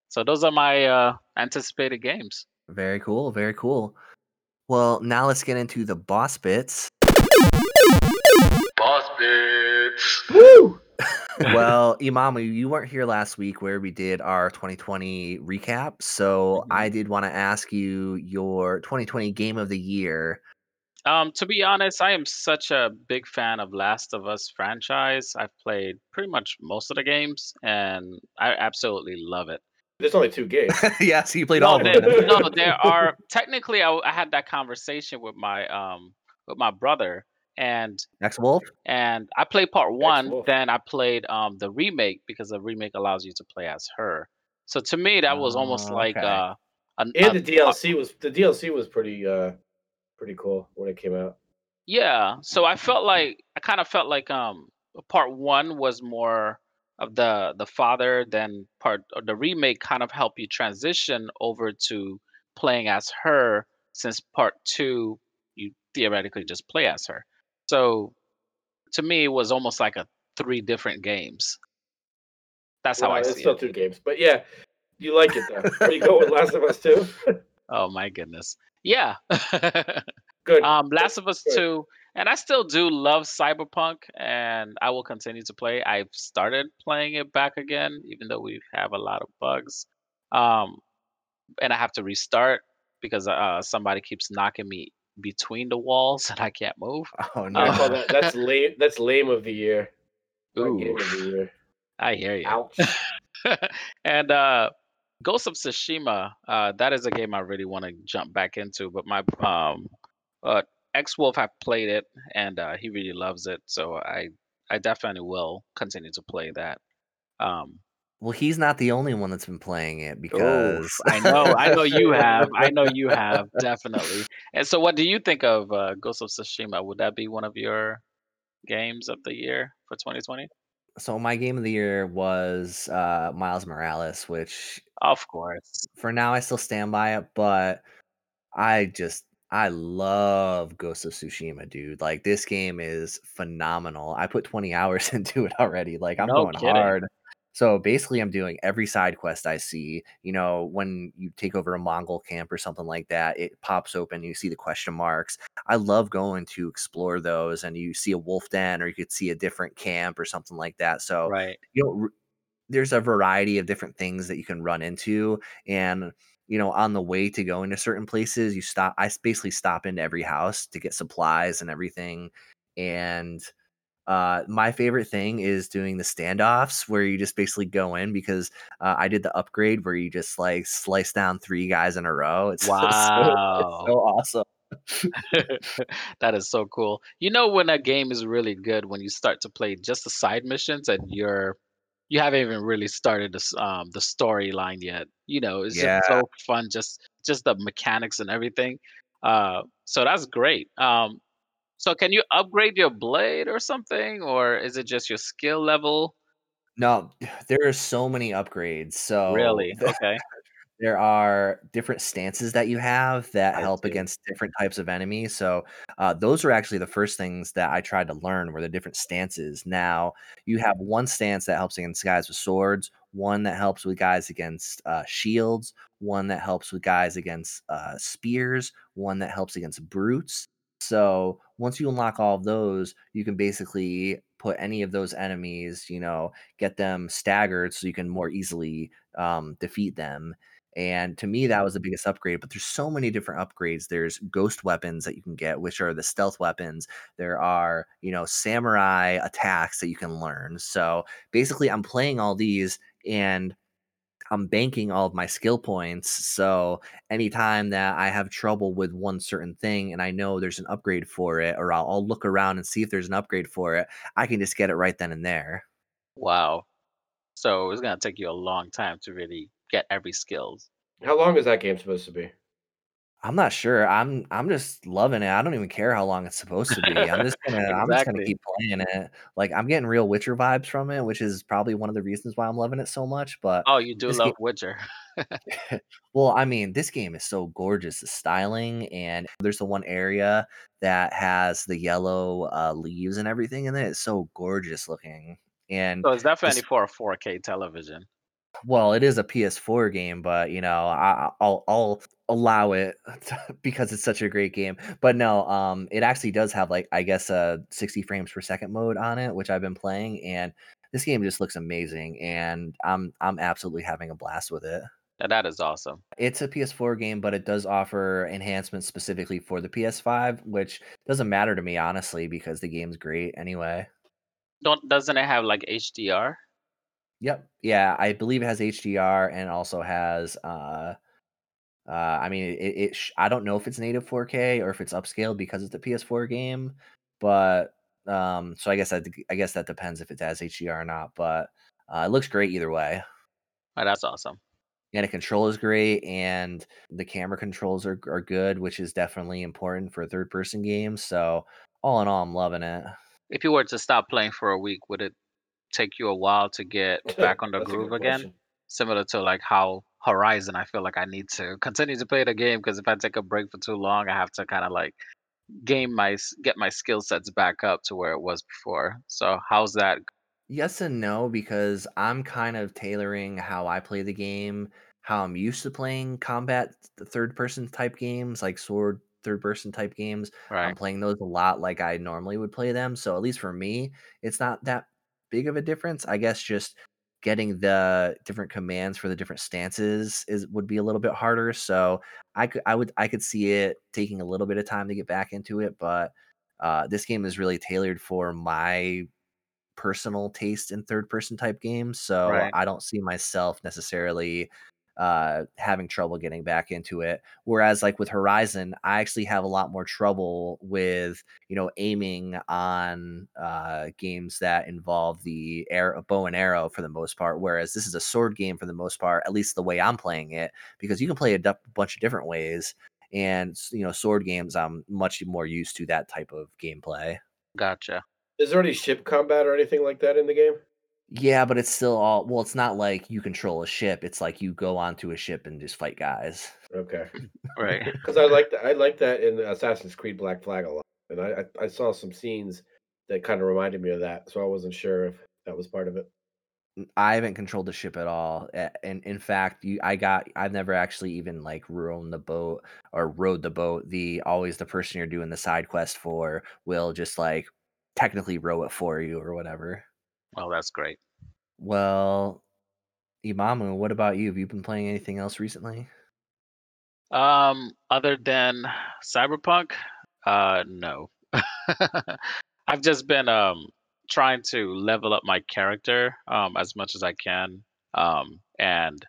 So those are my uh, anticipated games. Very cool. Very cool. Well, now let's get into the boss bits. Boss. Woo! well, Imamu, you weren't here last week where we did our 2020 recap. So Mm-hmm. I did want to ask you your 2020 game of the year. Um, to be honest, I am such a big fan of Last of Us franchise. I've played pretty much most of the games, and I absolutely love it. There's only two games. yeah, so you played no, all of them. no, there are technically. I, I had that conversation with my um with my brother, and X Wolf? and I played part one. Then I played um the remake because the remake allows you to play as her. So to me, that was almost Oh, like okay. uh, an, and a- the DLC was the DLC was pretty uh pretty cool when it came out. Yeah, so I felt like I kind of felt like um part one was more of the the father, then part or the remake kind of helped you transition over to playing as her, since part two you theoretically just play as her. So to me, it was almost like a three different games. That's how Well, I it's see still two games, but yeah, you like it though. Are you going with Last of Us Two? Oh my goodness, yeah. Good. Um, Last of Us good. 2, and I still do love Cyberpunk, and I will continue to play. I've started playing it back again, even though we have a lot of bugs. Um, and I have to restart because uh, somebody keeps knocking me between the walls and I can't move. Oh no. call that that's lame. That's lame of the year. Ooh, of the year. I hear you. Ouch. and uh, Ghost of Tsushima, uh, that is a game I really want to jump back into. But my um, uh, ex Wolf have played it and uh, he really loves it, so I I definitely will continue to play that. Um, Well, he's not the only one that's been playing it because I know, I know you have, I know you have definitely. And so, what do you think of uh, Ghost of Tsushima? Would that be one of your games of the year for 2020? so my game of the year was uh Miles Morales, which Of course. for now I still stand by it, but I just I love Ghost of Tsushima, dude. Like this game is phenomenal. I put 20 hours into it already. Like I'm No going kidding. hard. So basically I'm doing every side quest I see. You know, when you take over a Mongol camp or something like that, it pops open, you see the question marks. I love going to explore those and you see a wolf den or you could see a different camp or something like that. So Right. you know there's a variety of different things that you can run into and you know on the way to going to certain places you stop I basically stop into every house to get supplies and everything and uh my favorite thing is doing the standoffs where you just basically go in because uh, i did the upgrade where you just like slice down three guys in a row it's, so, it's Wow. so awesome that is so cool. You know when a game is really good when you start to play just the side missions and you're you haven't even really started the um the storyline yet. You know, it's yeah just so fun just just the mechanics and everything. Uh so that's great. Um so can you upgrade your blade or something or is it just your skill level? no there are so many upgrades so Really? Okay. there are different stances that you have that I help see. against different types of enemies. So uh, those are actually the first things that I tried to learn were the different stances. Now you have one stance that helps against guys with swords, one that helps with guys against uh, shields, one that helps with guys against uh, spears, one that helps against brutes, So once you unlock all of those, you can basically put any of those enemies, you know, get them staggered so you can more easily um, defeat them. And to me, that was the biggest upgrade. But there's so many different upgrades. There's ghost weapons that you can get, which are the stealth weapons. There are, you know, samurai attacks that you can learn. So basically, I'm playing all these and I'm banking all of my skill points. So anytime that I have trouble with one certain thing and I know there's an upgrade for it, or I'll, I'll look around and see if there's an upgrade for it, I can just get it right then and there. Wow. So it's gonna take you a long time to really get every skills. How long is that game supposed to be? I'm not sure. I'm I'm just loving it. I don't even care how long it's supposed to be. I'm just gonna I'm just gonna keep playing it. Like I'm getting real Witcher vibes from it, which is probably one of the reasons why I'm loving it so much. But Oh, you do this game love Witcher. Well, I mean, this game is so gorgeous, the styling, and there's the one area that has the yellow uh, leaves and everything in it. It's so gorgeous looking. And So it's definitely for a 4K television. Well, it is a PS4 game, but you know, I, I'll I'll allow it because it's such a great game. But no, um, it actually does have like I guess a 60 frames per second mode on it, which I've been playing, and this game just looks amazing, and I'm I'm absolutely having a blast with it. And that is awesome. It's a PS4 game, but it does offer enhancements specifically for the PS5, which doesn't matter to me honestly because the game's great anyway. Don't doesn't it have like HDR? Yep. Yeah, I believe it has HDR and also has uh uh I mean it, it sh- I don't know if it's native 4K or if it's upscaled because it's a PS4 game, but um so I guess that I guess that depends if it has HDR or not, but uh, it looks great either way. Oh, that's awesome. Yeah, the control is great, and the camera controls are are good, which is definitely important for a third person game. So all in all, I'm loving it. If you were to stop playing for a week, would it take you a while to get back on the That's a groove good again? question. Similar to like how Horizon, I feel like I need to continue to play the game because if I take a break for too long, I have to kind of like game my s- get my skill sets back up to where it was before. So how's that? Yes and no, because I'm kind of tailoring how I play the game, how I'm used to playing combat third person type games, like sword third person type games. I'm Right, playing those a lot like I normally would play them. So at least for me, it's not that big of a difference. I guess just getting the different commands for the different stances is would be a little bit harder. So I could I would I could see it taking a little bit of time to get back into it, but uh, this game is really tailored for my personal taste in third person type games, so right. I don't see myself necessarily uh having trouble getting back into it whereas like with horizon i actually have a lot more trouble with you know aiming on uh games that involve the air bow and arrow for the most part whereas this is a sword game for the most part at least the way i'm playing it because you can play a bunch of different ways and you know sword games i'm much more used to that type of gameplay Gotcha. Is there any ship combat or anything like that in the game? Yeah, but it's still all well, it's not like you control a ship. It's like you go onto a ship and just fight guys. Okay, Right. because I like that. I like that in Assassin's Creed Black Flag a lot, and I I, I saw some scenes that kind of reminded me of that, so I wasn't sure if that was part of it. Mm, I haven't controlled the ship at all. And in fact, you I got I've never actually even like rowed the boat or rowed the boat. The always the person you're doing the side quest for will just like technically row it for you or whatever. Well, that's great. Well, Imamu, what about you? Have you been playing anything else recently? Um, other than Cyberpunk, uh, no. I've just been um trying to level up my character um as much as I can. Um, and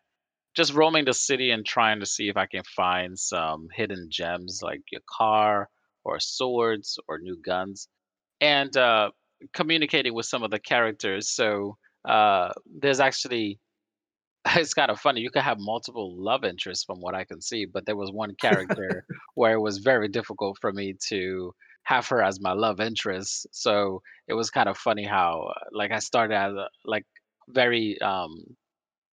just roaming the city and trying to see if I can find some hidden gems like your car or swords or new guns and uh communicating with some of the characters. So uh there's actually it's kind of funny. You could have multiple love interests from what I can see, but there was one character where it was very difficult for me to have her as my love interest. So it was kind of funny how like I started as a, like very um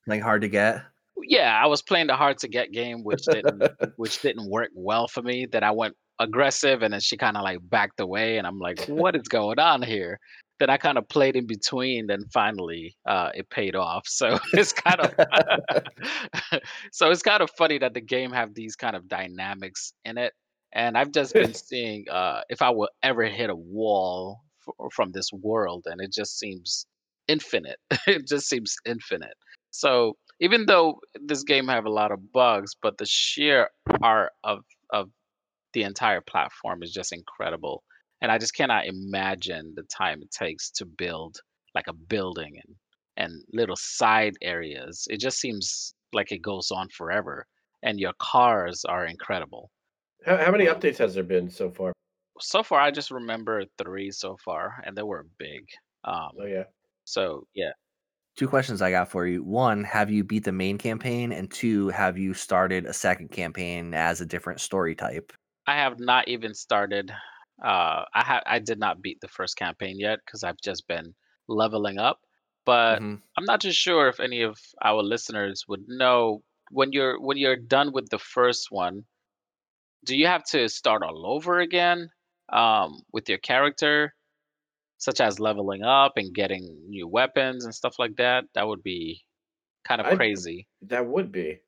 Like hard to get? yeah, I was playing the hard to get game which didn't which didn't work well for me. That I went aggressive and then she kind of like backed away and I'm like, what is going on here? Then I kind of played in between, then finally uh it paid off. So it's kind of so it's kind of funny that the game have these kind of dynamics in it and I've just been seeing uh, if I will ever hit a wall from this world, and it just seems infinite. it just seems infinite. So even though this game have a lot of bugs, but the sheer art of of the entire platform is just incredible. And I just cannot imagine the time it takes to build like a building and and little side areas. It just seems like it goes on forever. And your cars are incredible. How, how many updates has there been so far? so far, I just remember three so far, and they were big. Um, Oh yeah. so yeah, Two questions I got for you. One, have you beat the main campaign? And two, have you started a second campaign as a different story type? I have not even started. Uh, I ha- I did not beat the first campaign yet because I've just been leveling up. But hmm I'm not too sure if any of our listeners would know when you're when you're done with the first one. Do you have to start all over again um, with your character, such as leveling up and getting new weapons and stuff like that? That would be kind of I crazy. that would be.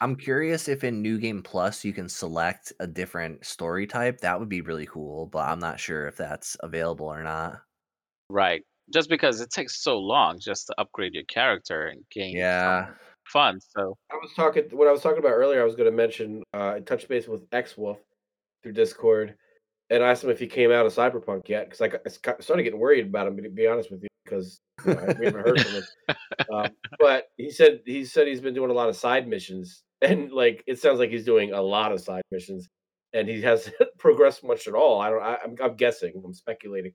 I'm curious if in New Game Plus you can select a different story type. That would be really cool, but I'm not sure if that's available or not. Right. Just because it takes so long just to upgrade your character and gain Yeah. fun. So I was talking what I was talking about earlier. I was going to mention uh, I touched base with X Wolf through Discord and asked him if he came out of Cyberpunk yet because I, I started getting worried about him. To be honest with you, because you know, we haven't heard from him. Um, but he said he said he's been doing a lot of side missions, and like it sounds like he's doing a lot of side missions, and he hasn't progressed much at all. I don't. I, I'm, I'm guessing. I'm speculating.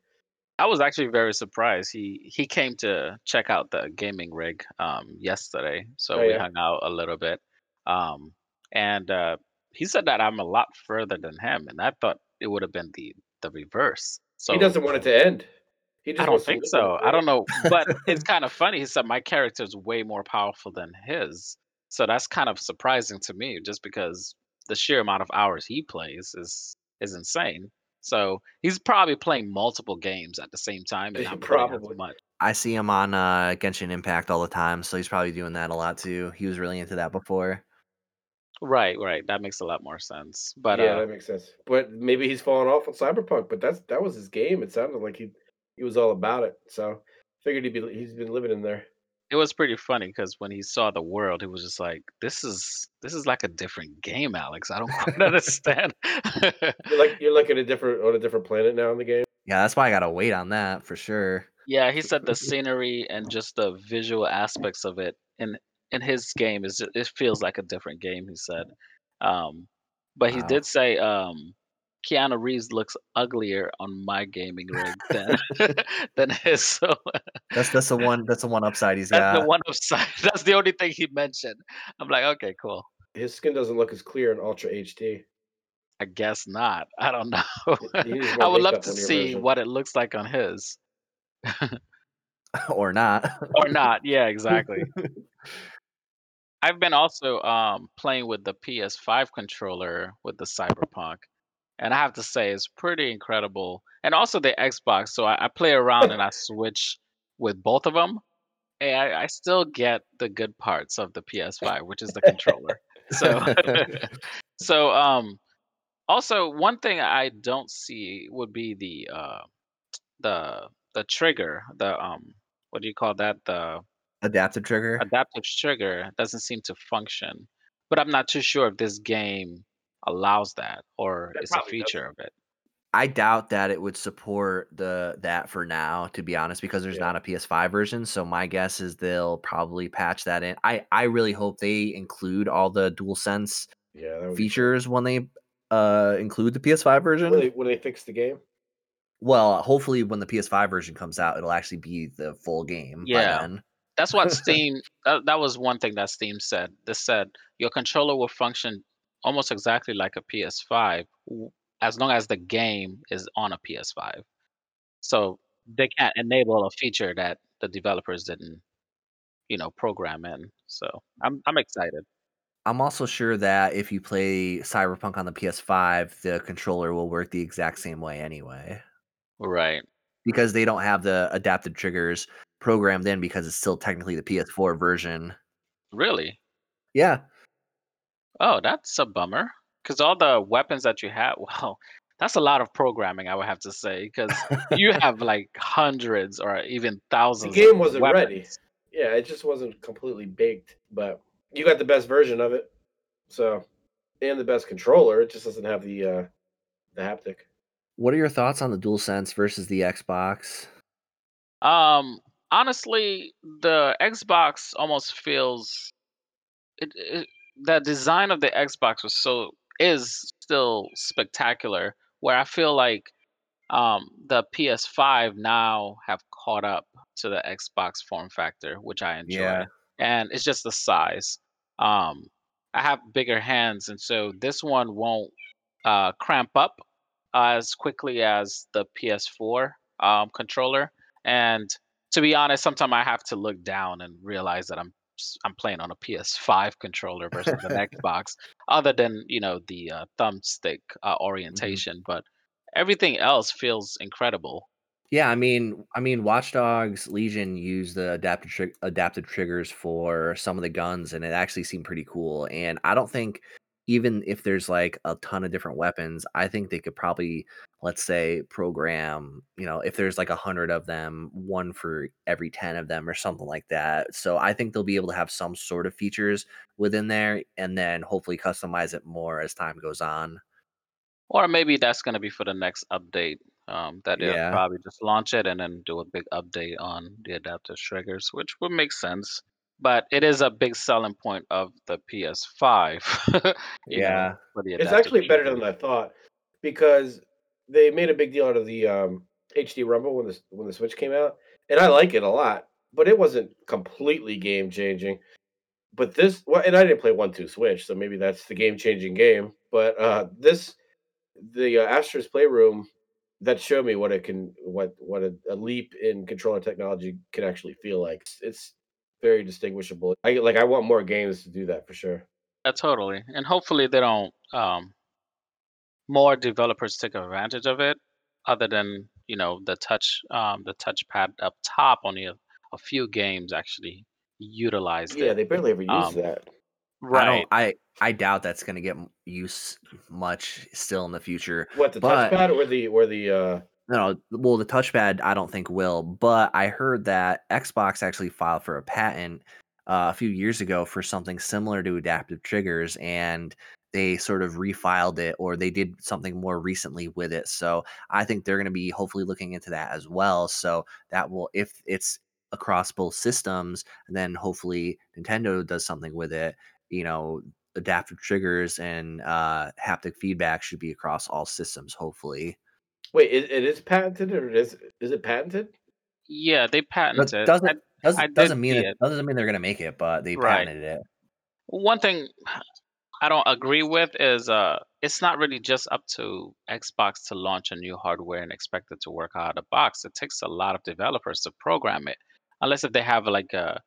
I was actually very surprised. He he came to check out the gaming rig um yesterday. So Oh we yeah, hung out a little bit. Um and uh he said that I'm a lot further than him and I thought it would have been the the reverse. So he doesn't want it to end. He I don't think so. I don't know, but it's kind of funny. He said my character is way more powerful than his. So that's kind of surprising to me just because the sheer amount of hours he plays is is insane. So he's probably playing multiple games at the same time and not playing as Probably. much. I see him on uh, Genshin Impact all the time, so he's probably doing that a lot too. He was really into that before. Right, right. That makes a lot more sense. But Yeah, uh that makes sense. But maybe he's fallen off on Cyberpunk. But that's that was his game. It sounded like he he was all about it. So figured he'd be he's been living in there. It was pretty funny because when he saw the world, he was just like, "This is this is like a different game, Alex. I don't quite understand." You're like you're like in a different on a different planet now in the game. Yeah, that's why I gotta wait on that for sure. Yeah, he said the scenery and just the visual aspects of it in in his game is it feels like a different game. He said, um, but he Wow. did say um, Keanu Reeves looks uglier on my gaming rig than than his. So That's that's the one that's the one upside he's that's the got. one upside. That's the only thing he mentioned. I'm like, okay, cool. His skin doesn't look as clear in Ultra HD. I guess not. I don't know. I would love to see version. what it looks like on his or not. or not. Yeah, exactly. I've been also um, playing with the PS5 controller with the Cyberpunk, and I have to say it's pretty incredible. And also the Xbox, so I, I play around and I switch with both of them. And I, I still get the good parts of the PS5, which is the controller. So, so um, also one thing I don't see would be the uh, the the trigger, the um, what do you call that? The Adaptive trigger. adaptive trigger doesn't seem to function. But I'm not too sure if this game allows that or That it's a probably doesn't. feature of it. I doubt that it would support the that for now, to be honest, because there's Yeah. not a PS5 version. So my guess is they'll probably patch that in. I I really hope they include all the DualSense Yeah, cool. features when they uh include the PS5 version. When they, when they fix the game. Well, hopefully when the PS5 version comes out, it'll actually be the full game Yeah. by then. That's what Steam that, that was one thing that Steam said. They said your controller will function almost exactly like a PS5 as long as the game is on a PS5. So they can't enable a feature that the developers didn't, you know, program in. So I'm I'm excited. I'm also sure that if you play Cyberpunk on the PS5, the controller will work the exact same way anyway. Right. Because they don't have the adaptive triggers programmed in because it's still technically the PS4 version. Really? Yeah. Oh, that's a bummer. because all the weapons that you have, well, that's a lot of programming, I would have to say, because you have like hundreds or even thousands of. The game wasn't ready. Yeah, it just wasn't completely baked, but you got the best version of it. So, and the best controller. It just doesn't have the uh the haptic. What are your thoughts on the DualSense versus the Xbox? Um, honestly, the Xbox almost feels it, it the design of the Xbox was so is still spectacular. Where I feel like um the PS5 now have caught up to the Xbox form factor, which I enjoy, Yeah. and it's just the size. Um, I have bigger hands, and so this one won't uh, cramp up as quickly as the PS4 um, controller. And to be honest, sometimes I have to look down and realize that I'm I'm playing on a PS5 controller versus an Xbox, other than you know the uh, thumbstick uh, Mhm. orientation. But everything else feels incredible. Yeah, I mean, I mean, Watch Dogs Legion used the adaptive trig- adaptive triggers for some of the guns, and it actually seemed pretty cool. And I don't think even if there's like a ton of different weapons, I think they could probably, let's say, program. You know, if there's like a hundred of them, one for every ten of them, or something like that. So I think they'll be able to have some sort of features within there, and then hopefully customize it more as time goes on. Or maybe that's going to be for the next update. Um, that they'll Yeah. probably just launch it and then do a big update on the adaptive triggers, which would make sense. But it is a big selling point of the PS5, you know, Yeah. for the It's adaptive actually better than I thought because they made a big deal out of the um, HD Rumble when the when the Switch came out, and I like it a lot. But it wasn't completely game changing. But this, well, and I didn't play one two Switch, so maybe that's the game changing game. But uh, this, the uh, Astro's Playroom, that showed me what it can, what what a, a leap in controller technology can actually feel like. It's, it's very distinguishable. I like. I want more games to do that for sure. Yeah, totally. And hopefully they don't um, more developers take advantage of it, other than you know the touch um, the touchpad up top. Only a, a few games actually utilized Yeah, it. they barely ever use Um, that. I right. don't. I I doubt that's going to get m- use much still in the future. What the But touchpad or the or the uh no, well, the touchpad I don't think will. But I heard that Xbox actually filed for a patent uh, a few years ago for something similar to adaptive triggers, and they sort of refiled it, or they did something more recently with it. So I think they're going to be hopefully looking into that as well. So that will, if it's across both systems, then hopefully Nintendo does something with it. You know, adaptive triggers and uh, haptic feedback should be across all systems. Hopefully. Wait, it, it is patented or it is is it patented? Yeah, they That patented. I doesn't I doesn't did doesn't mean it it. doesn't mean they're gonna make it, but they Right. patented it. One thing I don't agree with is uh it's not really just up to Xbox to launch a new hardware and expect it to work out of the box. It takes a lot of developers to program it. Unless if they have like a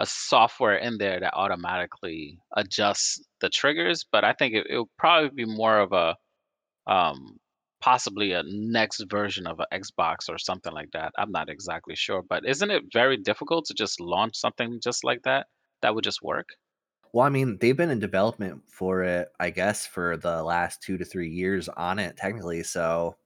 a software in there that automatically adjusts the triggers, but I think it, it will probably be more of a um possibly a next version of an Xbox or something like that. I'm not exactly sure, but isn't it very difficult to just launch something just like that that would just work? Well, I mean, they've been in development for it, I guess, for the last two to three years on it, technically. So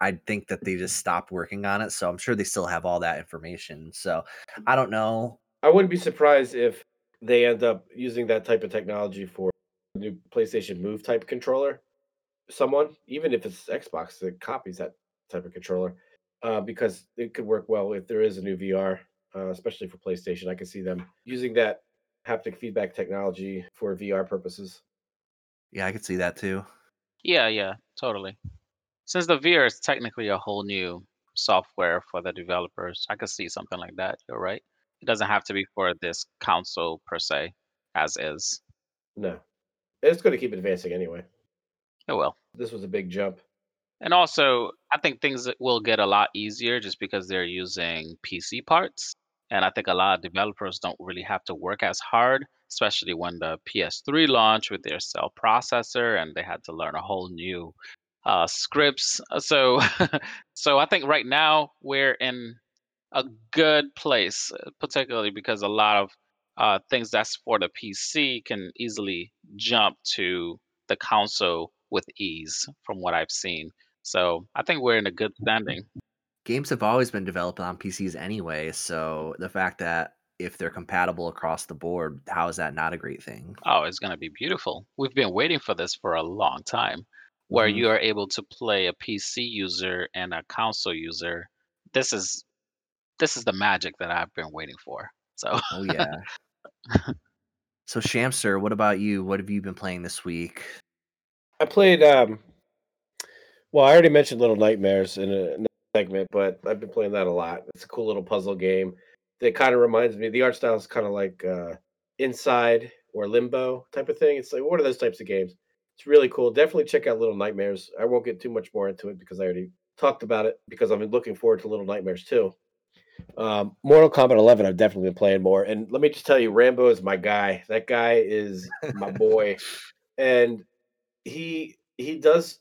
I think that they just mm-hmm. stopped working on it. So I'm sure they still have all that information. So mm-hmm. I don't know. I wouldn't be surprised if they end up using that type of technology for a new PlayStation Move type controller. Someone, even if it's Xbox that copies that type of controller, uh, because it could work well if there is a new VR, uh, especially for PlayStation. I can see them using that haptic feedback technology for VR purposes. Yeah, I could see that too. Yeah, yeah, totally. Since the VR is technically a whole new software for the developers, I could see something like that. You're right. It doesn't have to be for this console per se, as is. No, it's going to keep advancing anyway. It well. This was a big jump. And also, I think things will get a lot easier just because they're using PC parts. And I think a lot of developers don't really have to work as hard, especially when the PS3 launched with their cell processor and they had to learn a whole new uh, scripts. Uh, So, so I think right now we're in a good place, uh, particularly because a lot of uh, things that's for the PC can easily jump to the console with ease, from what I've seen. So I think we're in a good standing. Games have always been developed on PCs anyway, so the fact that if they're compatible across the board, how is that not a great thing? Oh, it's going to be beautiful. We've been waiting for this for a long time, where Mhm. you are able to play a PC user and a console user. This is this is the magic that I've been waiting for. So Oh yeah. So Shamster, what about you? What have you been playing this week? I played. um Well, I already mentioned Little Nightmares in a, in a segment, but I've been playing that a lot. It's a cool little puzzle game that kind of reminds me. The art style is kind of like uh Inside or Limbo type of thing. It's like one of those types of games. It's really cool. Definitely check out Little Nightmares. I won't get too much more into it because I already talked about it. Because I've been looking forward to Little Nightmares too. Um, Mortal Kombat 11, I've definitely been playing more. And let me just tell you, Rambo is my guy. That guy is my boy, and he he does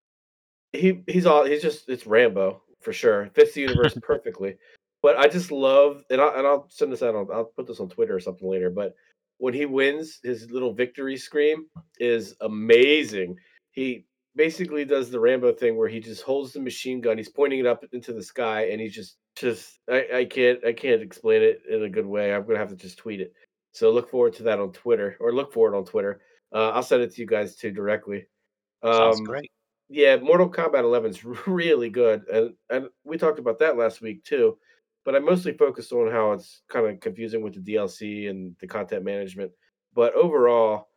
he he's all he's just it's Rambo for sure. Fits the universe perfectly. But I just love and I and I'll send this out on I'll put this on Twitter or something later. But when he wins, his little victory scream is amazing. He basically does the Rambo thing where he just holds the machine gun, he's pointing it up into the sky, and he just just I, I can't I can't explain it in a good way. I'm gonna have to just tweet it. So look forward to that on Twitter or look for it on Twitter. Uh, I'll send it to you guys too directly. sounds Um, great. yeah, Mortal Kombat 11 is really good, and and we talked about that last week too. But I mostly focused on how it's kind of confusing with the DLC and the content management. But overall,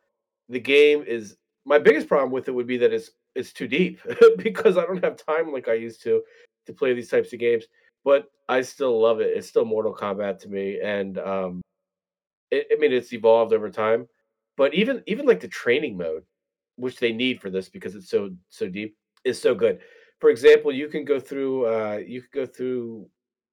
the game is my biggest problem with it would be that it's it's too deep because I don't have time like I used to to play these types of games. But I still love it. It's still Mortal Kombat to me, and um, it, I mean it's evolved over time. But even even like the training mode which they need for this because it's so so deep, is so good. For example, you can go through uh you can go through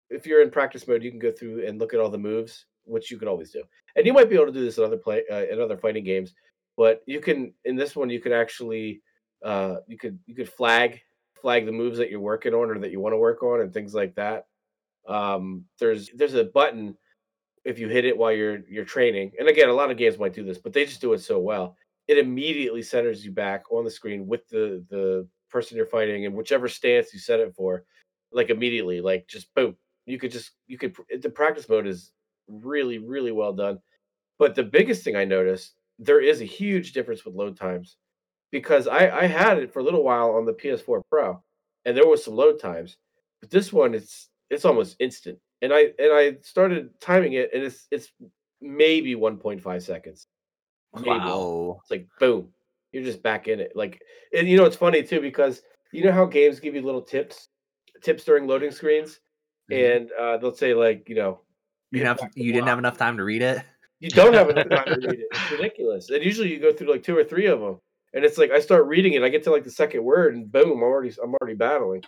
if you're in practice mode, you can go through and look at all the moves, which you can always do. And you might be able to do this in other play uh, in other fighting games, but you can in this one you could actually uh you could you could flag flag the moves that you're working on or that you want to work on and things like that. Um there's there's a button if you hit it while you're you're training, and again, a lot of games might do this, but they just do it so well. It immediately centers you back on the screen with the the person you're fighting and whichever stance you set it for, like immediately, like just boom. You could just you could the practice mode is really really well done. But the biggest thing I noticed there is a huge difference with load times because I I had it for a little while on the PS4 Pro, and there was some load times, but this one it's it's almost instant. And I and I started timing it, and it's it's maybe 1.5 seconds, maybe. Wow. It's like boom, you're just back in it. Like, and you know it's funny too because you know how games give you little tips, tips during loading screens, Mhm. and uh, they'll say like you know You didn't have you didn't have enough time to read it? You don't have enough time to read it. It's ridiculous. And usually you go through like two or three of them, and it's like I start reading it, I get to like the second word, and boom, I'm already I'm already battling.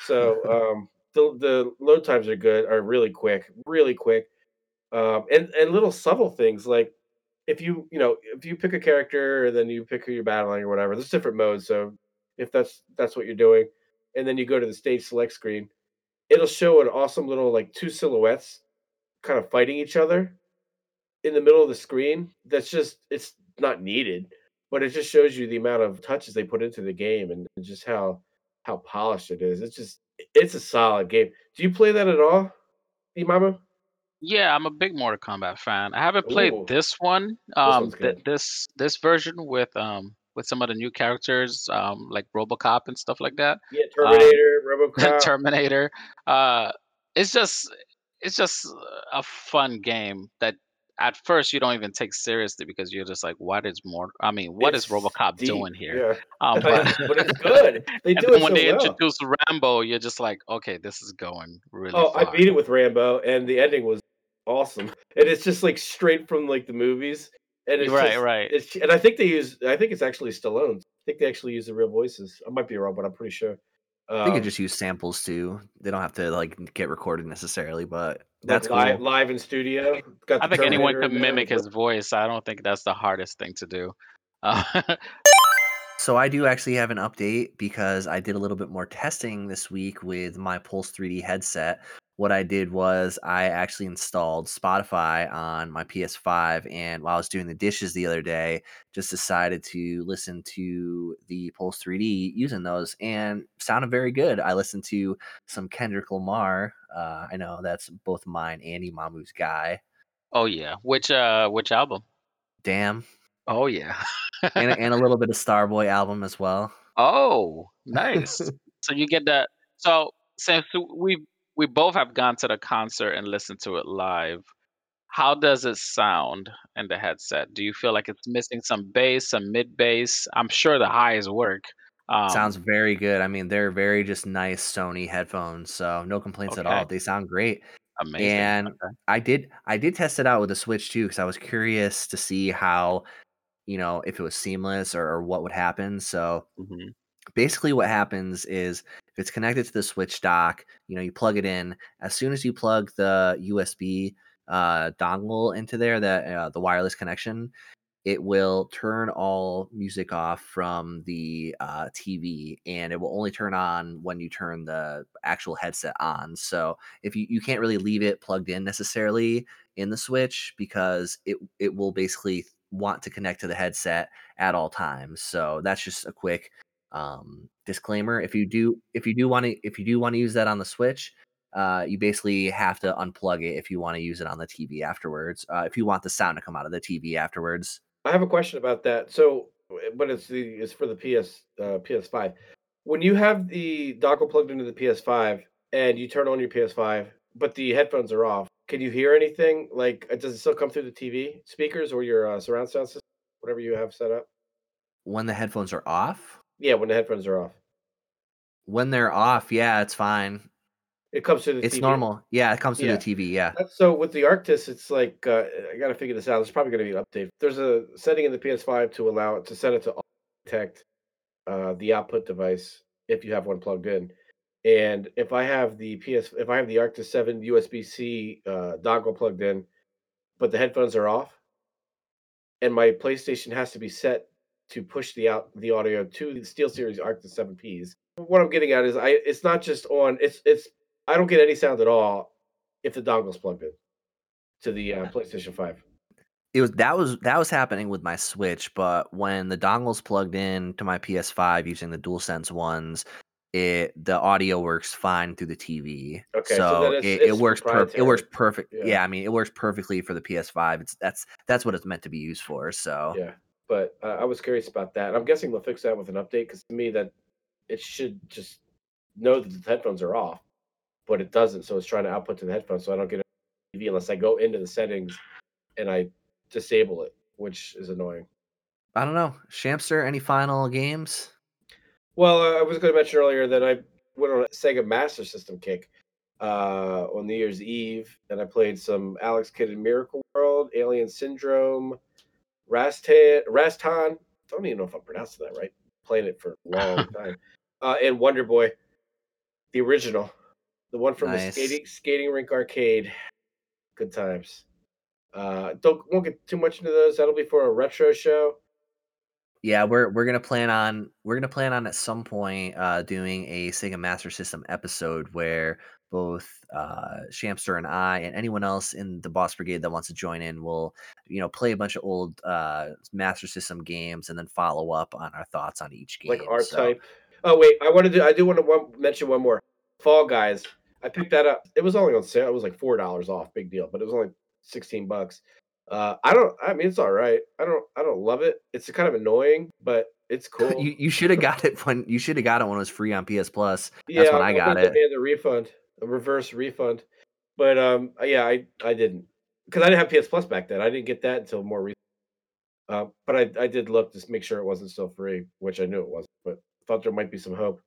So um, the the load times are good, are really quick, really quick, um, and and little subtle things like if you you know if you pick a character and then you pick who you're battling or whatever, there's different modes. So if that's that's what you're doing, and then you go to the stage select screen, it'll show an awesome little like two silhouettes kind of fighting each other in the middle of the screen that's just it's not needed but it just shows you the amount of touches they put into the game and just how how polished it is it's just it's a solid game do you play that at all Imamu Yeah, I'm a big Mortal Kombat fan. I haven't played Ooh, this one. this Um, one's th this this version with um with some of the new characters, um, like RoboCop and stuff like that. yeah Um, terminator robocop Terminator. Uh, it's just it's just a fun game that at first you don't even take seriously because you're just like, what is more? I mean, what is it's RoboCop deep doing here? yeah Um, but but it's good they and do then it when so they well introduce Rambo, you're just like, okay, this is going really oh i beat it with rambo and the ending was awesome and it's just like straight from like the movies and it's Right, just right. it's and i think they use i think it's actually Stallone. i think they actually use the real voices i might be wrong but i'm pretty sure They could um just use samples too. They don't have to like get recorded necessarily, but that's live cool. live in studio got I the think anyone terminator can in there mimic his voice. I don't think that's the hardest thing to do. Uh, So I do actually have an update because I did a little bit more testing this week with my Pulse 3D headset. What I did was I actually installed Spotify on my PS5, and while I was doing the dishes the other day, just decided to listen to the Pulse 3D using those, and sounded very good. I listened to some Kendrick Lamar. Uh, I know that's both mine and Imamu's guy. Oh yeah. Which uh which album? Damn, Oh yeah. and and a little bit of Starboy album as well. oh, nice. so you get that. So since we we both have gone to the concert and listened to it live, how does it sound in the headset? Do you feel like it's missing some bass, some mid bass? I'm sure the highs work. Um, Sounds very good. I mean, they're very just nice Sony headphones, so no complaints at all. They sound great. amazing. And Okay. I did I did test it out with the Switch too because I was curious to see how, you know, if it was seamless or, or what would happen. So Mhm. Basically what happens is if it's connected to the switch dock you know you plug it in as soon as you plug the usb uh, dongle into there that uh, the wireless connection it will turn all music off from the uh, tv and it will only turn on when you turn the actual headset on. So if you, you can't really leave it plugged in necessarily in the switch because it it will basically want to connect to the headset at all times. So that's just a quick um, disclaimer if you do if you do want to if you do want to use that on the switch uh, you basically have to unplug it if you want to use it on the tv afterwards uh, if you want the sound to come out of the tv afterwards I have a question about that. So, uh, but it's the it's for the PS uh, PS5. When you have the dongle plugged into the PS5 and you turn on your PS5, but the headphones are off, can you hear anything? Like, uh, does it still come through the TV speakers or your uh, surround sound system, whatever you have set up? when the headphones are off Yeah, when the headphones are off, when they're off yeah it's fine it comes through the it's TV. normal yeah it comes through Yeah. the tv yeah So with the Arctis, it's like uh, I got to figure this out. There's probably going to be an update. There's a setting in the PS5 to allow it to set it to detect uh, the output device if you have one plugged in. And if I have the PS, if I have the Arctis 7 USB C uh, dongle plugged in, but the headphones are off, and my PlayStation has to be set to push the out the audio to the SteelSeries Arctis 7Ps. What I'm getting at is I it's not just on it's it's I don't get any sound at all if the dongle's plugged in to the uh, PlayStation 5. it was that was that was happening with my switch but when the dongle's plugged in to my ps5 using the dualsense ones it the audio works fine through the tv Okay, so so, it's- it, it works per- it works perfect Yeah. yeah. i mean it works perfectly for the ps5 it's that's that's what it's meant to be used for so Yeah, but uh, I was curious about that. I'm guessing they'll fix that with an update because to me that it should just know that the headphones are off, but it doesn't. So it's trying to output to the headphones, so I don't get a TV unless I go into the settings and I disable it, which is annoying. i don't know shamster any final games Well, uh, I was going to mention earlier that I went on a Sega Master System kick uh, on New Year's Eve, and I played some Alex Kidd in Miracle World, Alien Syndrome, Rastan, Rastan. Don't even know if I'm pronouncing that right. Playing it for a long time, uh, and Wonder Boy, the original, the one from the skating skating rink arcade. Good times. Uh, don't won't get too much into those. That'll be for a retro show. yeah we're we're gonna plan on we're gonna plan on at some point uh doing a sega master system episode where both uh shamster and i and anyone else in the boss brigade that wants to join in will you know play a bunch of old uh master system games and then follow up on our thoughts on each game like our so- type. Oh wait, I wanted to. I do want to one, mention one more. Fall Guys. I picked that up. It was only on sale. It was like four dollars off. Big deal, but it was only sixteen bucks. Uh, I don't. I mean, it's all right. I don't. I don't love it. It's kind of annoying, but it's cool. you, you should have got it when you should have got it when it was free on ps plus yeah, when I got it. The refund, a reverse refund, but um, yeah, I I didn't because I didn't have PS Plus back then. I didn't get that until more recent. Uh, but I I did look to make sure it wasn't still free, which I knew it wasn't. But thought there might be some hope.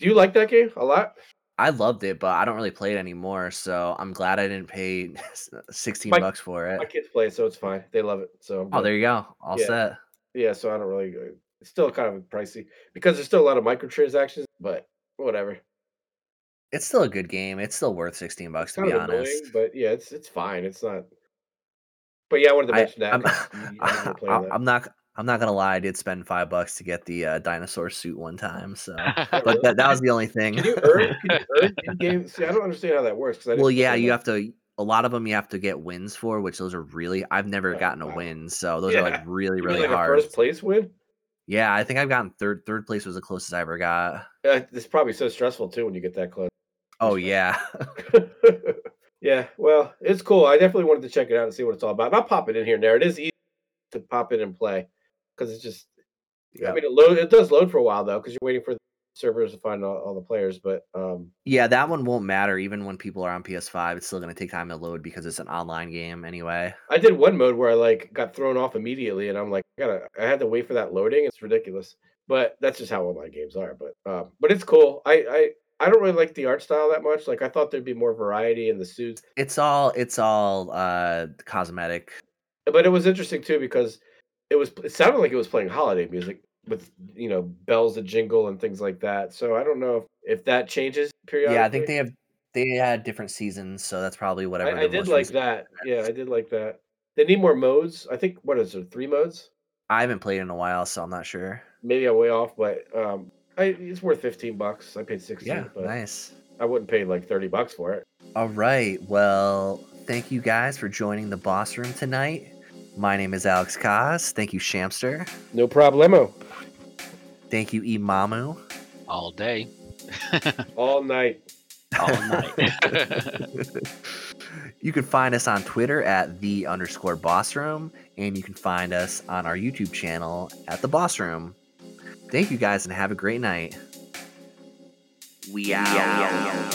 Do you like that game a lot? i loved it but i don't really play it anymore so i'm glad i didn't pay 16 My- bucks for it My kids play, it, so it's fine. They love it. So I'm oh good. there you go all Yeah. set yeah. So I don't really. uh, It's still kind of pricey because there's still a lot of microtransactions, but whatever. It's still a good game it's still worth 16 bucks to be annoying, honest but yeah, it's it's fine. It's not. But yeah, I wanted to I- mention that. I'm, I know you were playing I- that. I'm not. I'm not gonna lie, I did spend five bucks to get the uh, dinosaur suit one time. So, but that, that was the only thing. Can you earn? Can you earn in-game? See, I don't understand how that works. I well, yeah, you much. have to. A lot of them you have to get wins for, which those are really. I've never Oh, gotten a wow. win, so those are like really, really like hard. a first place win? Yeah, I think I've gotten third. Third place was the closest I ever got. Uh, it's probably so stressful too when you get that close. Oh yeah, yeah, well, it's cool. I definitely wanted to check it out and see what it's all about. And I'll pop it in here and there. It is easy to pop in and play because it's just. I mean, it load. It does load for a while though because you're waiting for the servers to find all, all the players. But um, yeah. That one won't matter even when people are on PS5. It's still gonna take time to load because it's an online game anyway. I did one mode where I like got thrown off immediately, and I'm like, I gotta. I had to wait for that loading. It's ridiculous. But that's just how online games are. But um, but it's cool. I I. I don't really like the art style that much. Like I thought there'd be more variety in the suits. It's all. It's all uh cosmetic. but it was interesting too because it was it sounded like it was playing holiday music with you know bells that jingle and things like that so i don't know if, if that changes periodically Yeah, I think they have. They had different seasons, so that's probably whatever. i, I did like that yeah i did like that they need more modes i think what is it three modes I haven't played in a while, so I'm not sure. maybe i'm way off but um I, it's worth 15 bucks i paid 16 Yeah, but nice. i wouldn't pay like 30 bucks for it All right. Well, thank you guys for joining the boss room tonight. My name is Alex Kaz. Thank you, Shamster. no problemo Thank you, Imamu. All day, all night all night. you can find us on Twitter at the underscore boss room, and you can find us on our YouTube channel at the boss room. Thank you guys and have a great night. We out.